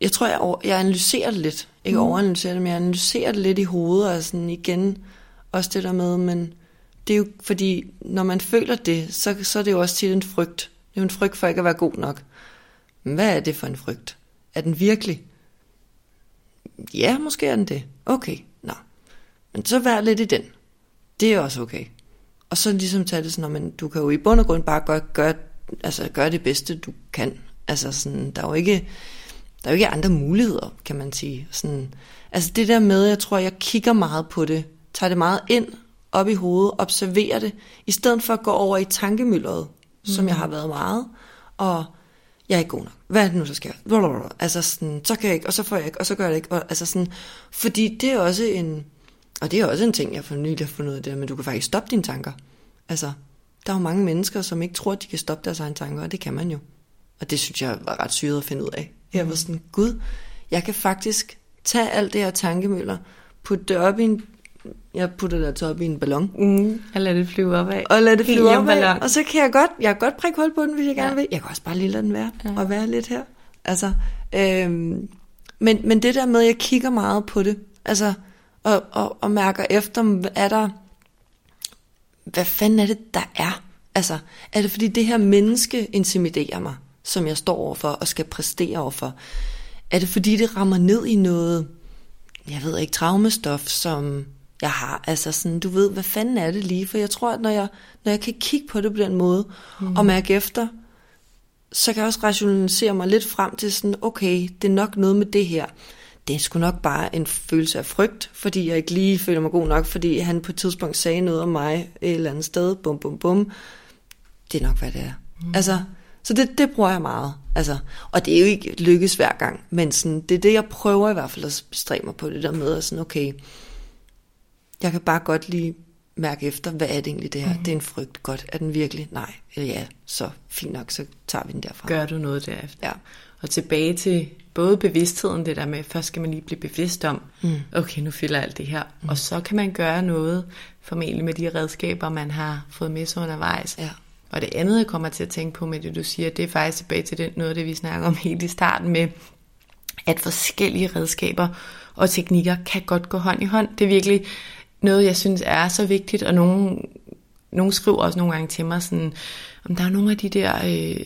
Jeg tror, jeg, over, jeg analyserer det lidt. Ikke mm. overanalyserer det, men jeg analyserer det lidt i hovedet, og sådan igen, også det der med, men det er jo fordi, når man føler det, så, så er det jo også tit en frygt. Det er jo en frygt for ikke at være god nok. Men hvad er det for en frygt? Er den virkelig? Ja, måske er den det. Okay, nå. Men så vær lidt i den. Det er også okay. Og så ligesom tage det sådan, men du kan jo i bund og grund bare gøre, gøre, altså gøre det bedste, du kan. Altså sådan, der er jo ikke, der er jo ikke andre muligheder, kan man sige. Sådan, altså det der med, jeg tror, jeg kigger meget på det, tager det meget ind, op i hovedet, observerer det, i stedet for at gå over i tankemyldret, mm. som jeg har været meget, og jeg er ikke god nok. Hvad er det nu, der sker? Blablabla. Altså sådan, så kan jeg ikke, og så får jeg ikke, og så gør jeg det ikke. Og, altså sådan, fordi det er også en, og det er også en ting, jeg for nylig har fundet ud af, det, men du kan faktisk stoppe dine tanker. Altså, der er jo mange mennesker, som ikke tror, at de kan stoppe deres egne tanker, og det kan man jo. Og det synes jeg var ret syret at finde ud af. Jeg var sådan, gud, jeg kan faktisk tage alt det her tankemøller, putte det op i en, jeg putter det altså op i en ballon, Mm, og lad det flyve opad. og lad det flyve op Heliumballon. og så kan jeg godt, jeg kan godt prikke hul på den, hvis jeg gerne Ja. vil. Jeg kan også bare lige lade den være, ja. og være lidt her. Altså, øhm, men, men det der med, at jeg kigger meget på det, altså, og, og, og mærker efter, er der, hvad fanden er det, der er? Altså, er det fordi det her menneske intimiderer mig, som jeg står overfor og skal præstere overfor? Er det fordi det rammer ned i noget, jeg ved ikke, traumestof, som jeg har? Altså sådan, du ved, hvad fanden er det lige? For jeg tror, at når jeg, når jeg kan kigge på det på den måde, mm. og mærke efter, så kan jeg også rationalisere mig lidt frem til sådan, okay, det er nok noget med det her. Det er sgu nok bare en følelse af frygt, fordi jeg ikke lige føler mig god nok, fordi han på et tidspunkt sagde noget om mig et eller andet sted, bum bum bum. Det er nok, hvad det er. Mm. Altså, så det, det bruger jeg meget. Altså, og det er jo ikke lykkes hver gang, men sådan, det er det, jeg prøver i hvert fald at bestræbe mig på, det der med, at sådan, okay, jeg kan bare godt lige mærke efter, hvad er det egentlig det her? Mm. Det er en frygt. Godt. Er den virkelig? Nej. Ja, så fint nok, så tager vi den derfra. Gør du noget derefter. Ja. Og tilbage til både bevidstheden, det der med, først skal man lige blive bevidst om, mm. okay, nu fylder alt det her. Mm. Og så kan man gøre noget, formentlig med de redskaber, man har fået med sig undervejs. Ja. Og det andet, jeg kommer til at tænke på med det, du siger, det er faktisk tilbage til den, noget af det, vi snakker om helt i starten med, at forskellige redskaber og teknikker kan godt gå hånd i hånd. Det er virkelig noget, jeg synes er så vigtigt, og nogen, nogen skriver også nogle gange til mig sådan, om der er nogle af de der øh,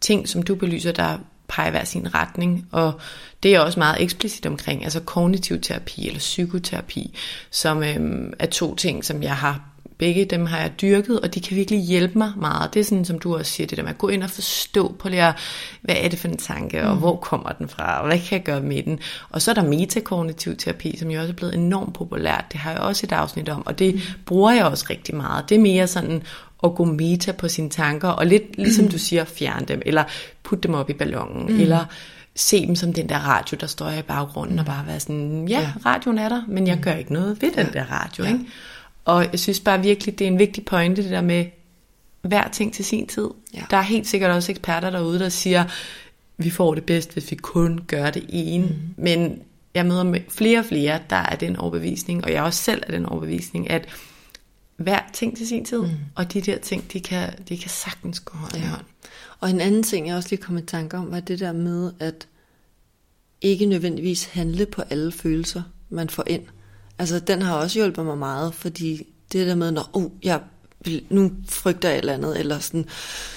ting, som du belyser, der peger hver sin retning, og det er jeg også meget eksplicit omkring, altså kognitiv terapi eller psykoterapi, som øh, er to ting, som jeg har begge dem har jeg dyrket, og de kan virkelig hjælpe mig meget. Det er sådan, som du også siger, det der med at gå ind og forstå på det, hvad er det for en tanke, og hvor kommer den fra, og hvad kan jeg gøre med den. Og så er der metakognitiv terapi, som jo også er blevet enormt populært. Det har jeg også et afsnit om, og det bruger jeg også rigtig meget. Det er mere sådan at gå meta på sine tanker, og lidt ligesom du siger, fjerne dem, eller putte dem op i ballonen, mm. eller se dem som den der radio, der står i baggrunden, og bare være sådan, ja, radioen er der, men jeg gør ikke noget ved den der radio, ikke? Og jeg synes bare virkelig, det er en vigtig pointe, det der med hver ting til sin tid. Ja. Der er helt sikkert også eksperter derude, der siger, vi får det bedst, hvis vi kun gør det ene. Mm. Men jeg møder med flere og flere, der er den overbevisning, og jeg også selv er den overbevisning, at hver ting til sin tid, mm. og de der ting, de kan, de kan sagtens gå hånd i hånd. Og en anden ting, jeg også lige kom i tanke om, var det der med, at ikke nødvendigvis handle på alle følelser, man får ind. Altså, den har også hjulpet mig meget, fordi det der med, når oh, jeg vil, nu frygter jeg et eller andet, eller sådan,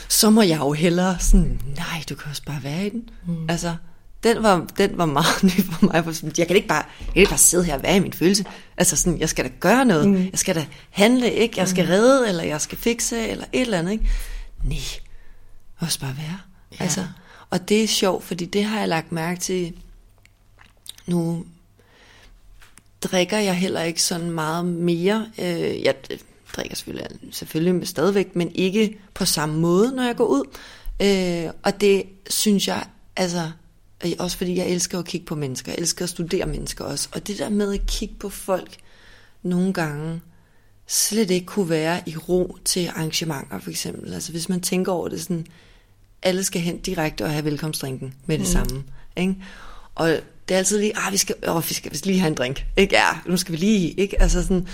så må jeg jo hellere sådan, nej, du kan også bare være i den. Mm. Altså, den var, den var meget ny for mig. for sådan, Jeg kan ikke bare, jeg kan ikke bare sidde her og være i min følelse. Altså sådan, jeg skal da gøre noget. Mm. Jeg skal da handle, ikke? Jeg skal redde, eller jeg skal fikse, eller et eller andet, ikke? Nej, også bare være. Ja. Altså, og det er sjovt, fordi det har jeg lagt mærke til. Nu drikker jeg heller ikke sådan meget mere. Øh, jeg drikker selvfølgelig, selvfølgelig stadigvæk, men ikke på samme måde, når jeg går ud. Øh, og det synes jeg, altså, også fordi jeg elsker at kigge på mennesker, jeg elsker at studere mennesker også. Og det der med at kigge på folk, nogle gange slet ikke kunne være i ro til arrangementer, for eksempel. Altså hvis man tænker over det sådan, alle skal hen direkte og have velkomstdrinken med det mm. samme. Ikke? Og det er altid lige, ah, vi skal, åh, vi skal vist lige have en drink. Ikke? Ja, nu skal vi lige, ikke? Altså sådan,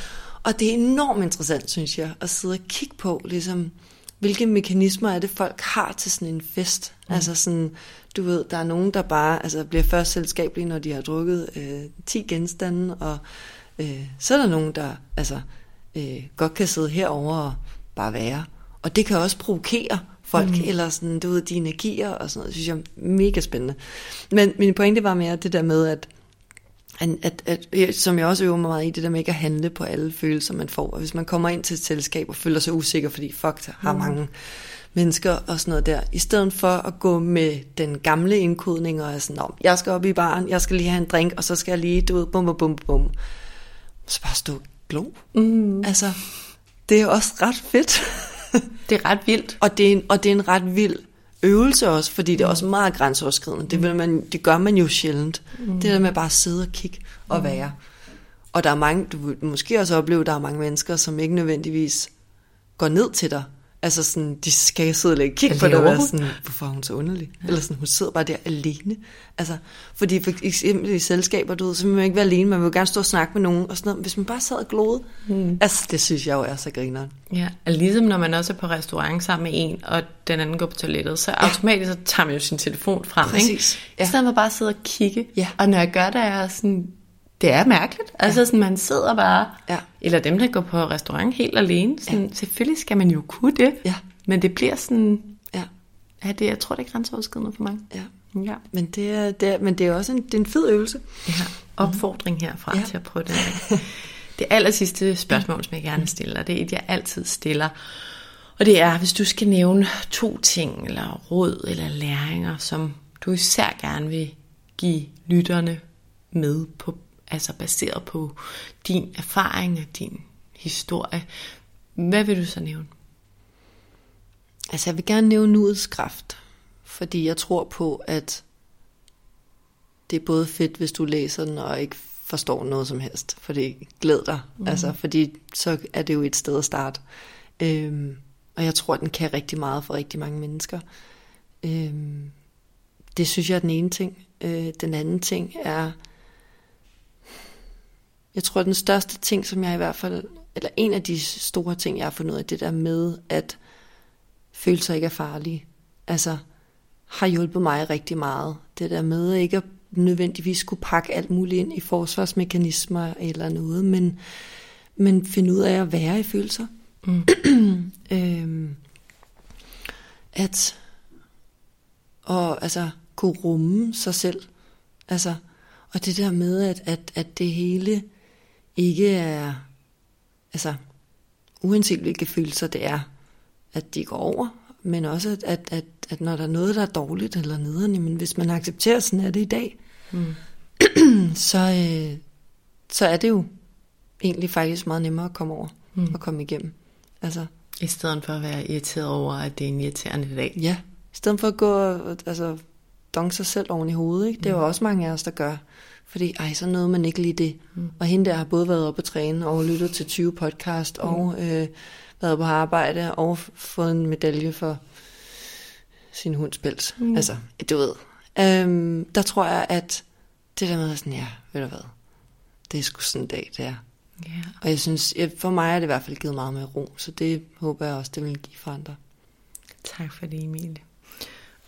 og det er enormt interessant, synes jeg, at sidde og kigge på, ligesom, hvilke mekanismer er det, folk har til sådan en fest. Mm. Altså sådan, du ved, der er nogen, der bare altså, bliver først selskabelige, når de har drukket øh, 10 genstande, og øh, så er der nogen, der altså, øh, godt kan sidde herover og bare være. Og det kan også provokere folk, mm. eller sådan, du ved, de energier og sådan noget, synes jeg er mega spændende. Men min pointe var mere det der med, at, at, at, at som jeg også øver mig meget i, det der med ikke at handle på alle følelser, man får. Og hvis man kommer ind til et selskab og føler sig usikker, fordi fuck, der har mm. mange mennesker og sådan noget der, i stedet for at gå med den gamle indkodning og er sådan, Nå, jeg skal op i baren, jeg skal lige have en drink, og så skal jeg lige, du ved, bum, bum, bum, bum. Så bare stå glo. Mm. Altså, det er også ret fedt. Det er ret vildt. Og det er en, og det er en ret vild øvelse også, fordi det er også meget grænseoverskridende. Det, vil man, det gør man jo sjældent. Mm. Det der med bare at sidde og kigge og mm. være. Og der er mange, du vil måske også opleve, at der er mange mennesker, som ikke nødvendigvis går ned til dig, Altså sådan, de skal sidde og lægge kig på dig og være sådan, hvorfor er hun så underlig? Ja. Eller sådan, hun sidder bare der alene. Altså, fordi for eksempel i selskaber, du ved, så vil man ikke være alene, man vil jo gerne stå og snakke med nogen, og sådan noget. Hvis man bare sad og glode, mm. altså det synes jeg jo er så grineren. Ja, og ligesom når man også er på restaurant sammen med en, og den anden går på toilettet, så ja. automatisk så tager man jo sin telefon frem, Præcis. ikke? Ja. I stedet for bare at sidde og kigge. Ja. Og når jeg gør det, er jeg sådan, det er mærkeligt. Altså ja. sådan, man sidder bare, ja. eller dem, der går på restaurant helt alene, sådan, ja. selvfølgelig skal man jo kunne det, ja. men det bliver sådan, ja. Ja, det, jeg tror, det er grænseoverskridende for mig. Ja. Ja. Men det er, det er, men det er også en, det er en fed øvelse. Ja, opfordring herfra ja. til at prøve det. Det aller sidste spørgsmål, som jeg gerne stiller, det er et, jeg altid stiller. Og det er, hvis du skal nævne to ting, eller råd, eller læringer, som du især gerne vil give lytterne med på altså baseret på din erfaring og din historie. Hvad vil du så nævne? Altså jeg vil gerne nævne nuets kraft, fordi jeg tror på, at det er både fedt, hvis du læser den og ikke forstår noget som helst, for det glæder dig, mm. altså, fordi så er det jo et sted at starte. Øhm, og jeg tror, den kan rigtig meget for rigtig mange mennesker. Øhm, det synes jeg er den ene ting. Øh, den anden ting er, jeg tror, at den største ting, som jeg i hvert fald, eller en af de store ting, jeg har fundet ud af, det der med, at følelser ikke er farlige, altså har hjulpet mig rigtig meget. Det der med ikke at nødvendigvis skulle pakke alt muligt ind i forsvarsmekanismer eller noget, men, men finde ud af at være i følelser. Mm. øhm, at og altså kunne rumme sig selv. Altså, og det der med, at, at, at det hele ikke er, altså uanset hvilke følelser det er, at de går over, men også at, at, at, at når der er noget, der er dårligt eller nederen, men hvis man accepterer, sådan er det i dag, mm. så, øh, så er det jo egentlig faktisk meget nemmere at komme over mm. og komme igennem. Altså, I stedet for at være irriteret over, at det er en irriterende dag. Ja, i stedet for at gå og altså, donke sig selv oven i hovedet. Ikke? Det er jo mm. også mange af os, der gør. Fordi, ej, så nåede man ikke lige det. Mm. Og hende der har både været oppe at træne, og lyttet til 20 podcast, mm. og øh, været på arbejde, og fået en medalje for sin hunds pels. Mm. Altså, du ved. Øhm, der tror jeg, at det der med sådan, ja, ved du hvad, det er sgu sådan en dag, det er. Yeah. Og jeg synes, for mig er det i hvert fald givet meget mere ro, så det håber jeg også, det vil give for andre. Tak for det, Emilie.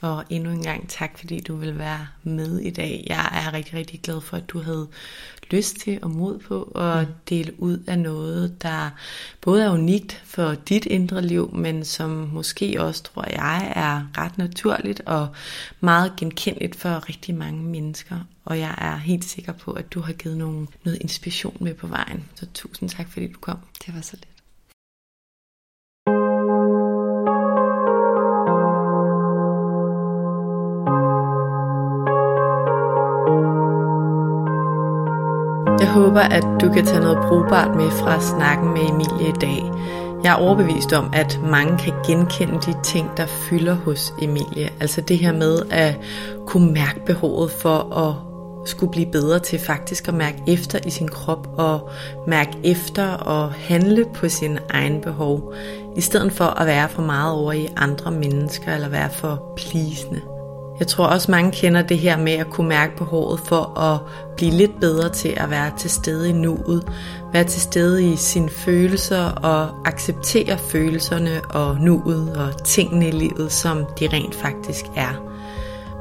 Og endnu en gang tak, fordi du vil være med i dag. Jeg er rigtig, rigtig glad for, at du havde lyst til og mod på at mm. dele ud af noget, der både er unikt for dit indre liv, men som måske også, tror jeg, er ret naturligt og meget genkendeligt for rigtig mange mennesker. Og jeg er helt sikker på, at du har givet nogen, noget inspiration med på vejen. Så tusind tak, fordi du kom. Det var så lidt. Håber, at du kan tage noget brugbart med fra snakken med Emilie i dag. Jeg er overbevist om, at mange kan genkende de ting, der fylder hos Emilie. Altså det her med at kunne mærke behovet for at skulle blive bedre til faktisk at mærke efter i sin krop og mærke efter og handle på sin egen behov, i stedet for at være for meget over i andre mennesker eller være for plisende. Jeg tror også mange kender det her med at kunne mærke behovet for at blive lidt bedre til at være til stede i nuet, være til stede i sine følelser og acceptere følelserne og nuet og tingene i livet, som de rent faktisk er.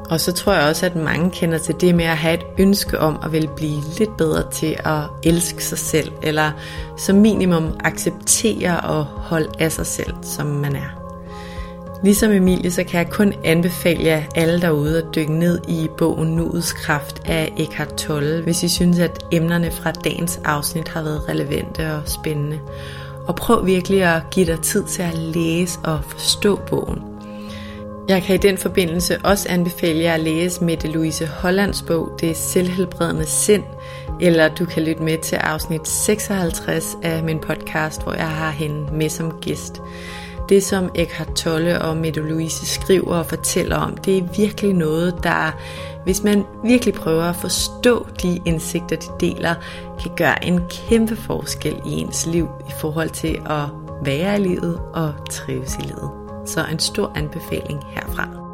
Og så tror jeg også, at mange kender til det med at have et ønske om at vil blive lidt bedre til at elske sig selv, eller som minimum acceptere og holde af sig selv, som man er. Ligesom Emilie, så kan jeg kun anbefale jer alle derude at dykke ned i bogen Nuets Kraft af Eckhart Tolle, hvis I synes, at emnerne fra dagens afsnit har været relevante og spændende. Og prøv virkelig at give dig tid til at læse og forstå bogen. Jeg kan i den forbindelse også anbefale jer at læse Mette Louise Hollands bog, Det er selvhelbredende sind, eller du kan lytte med til afsnit 56 af min podcast, hvor jeg har hende med som gæst. Det, som Eckhart Tolle og Mette Louise skriver og fortæller om, det er virkelig noget, der, hvis man virkelig prøver at forstå de indsigter, de deler, kan gøre en kæmpe forskel i ens liv i forhold til at være i livet og trives i livet. Så en stor anbefaling herfra.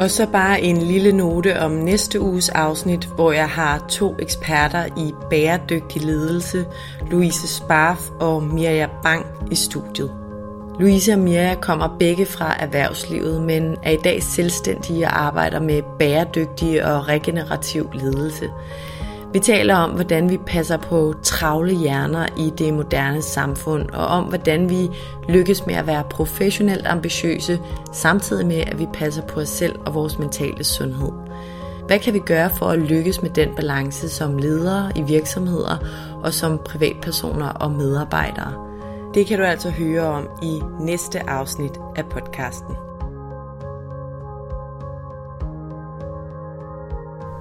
Og så bare en lille note om næste uges afsnit, hvor jeg har to eksperter i bæredygtig ledelse, Louise Sparf og Mirja Bang i studiet. Louise og Mirja kommer begge fra erhvervslivet, men er i dag selvstændige og arbejder med bæredygtig og regenerativ ledelse. Vi taler om, hvordan vi passer på travle hjerner i det moderne samfund, og om, hvordan vi lykkes med at være professionelt ambitiøse, samtidig med, at vi passer på os selv og vores mentale sundhed. Hvad kan vi gøre for at lykkes med den balance som ledere i virksomheder og som privatpersoner og medarbejdere? Det kan du altså høre om i næste afsnit af podcasten.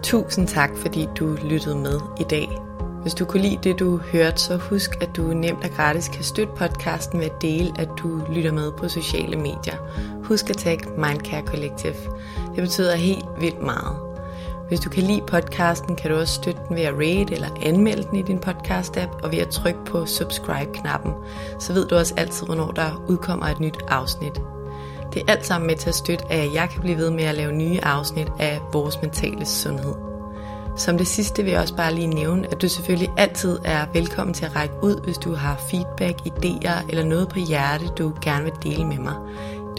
Tusind tak, fordi du lyttede med i dag. Hvis du kunne lide det, du hørte, så husk, at du nemt og gratis kan støtte podcasten ved at dele, at du lytter med på sociale medier. Husk at tagge Mindcare Collective. Det betyder helt vildt meget. Hvis du kan lide podcasten, kan du også støtte den ved at rate eller anmelde den i din podcast-app, og ved at trykke på subscribe-knappen. Så ved du også altid, hvornår der udkommer et nyt afsnit. Det er alt sammen med til at støtte, at jeg kan blive ved med at lave nye afsnit af vores mentale sundhed. Som det sidste vil jeg også bare lige nævne, at du selvfølgelig altid er velkommen til at række ud, hvis du har feedback, idéer eller noget på hjerte, du gerne vil dele med mig.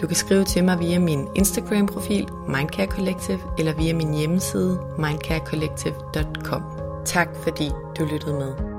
Du kan skrive til mig via min Instagram-profil, Mindcare Collective, eller via min hjemmeside, mindcarecollective.com. Tak fordi du lyttede med.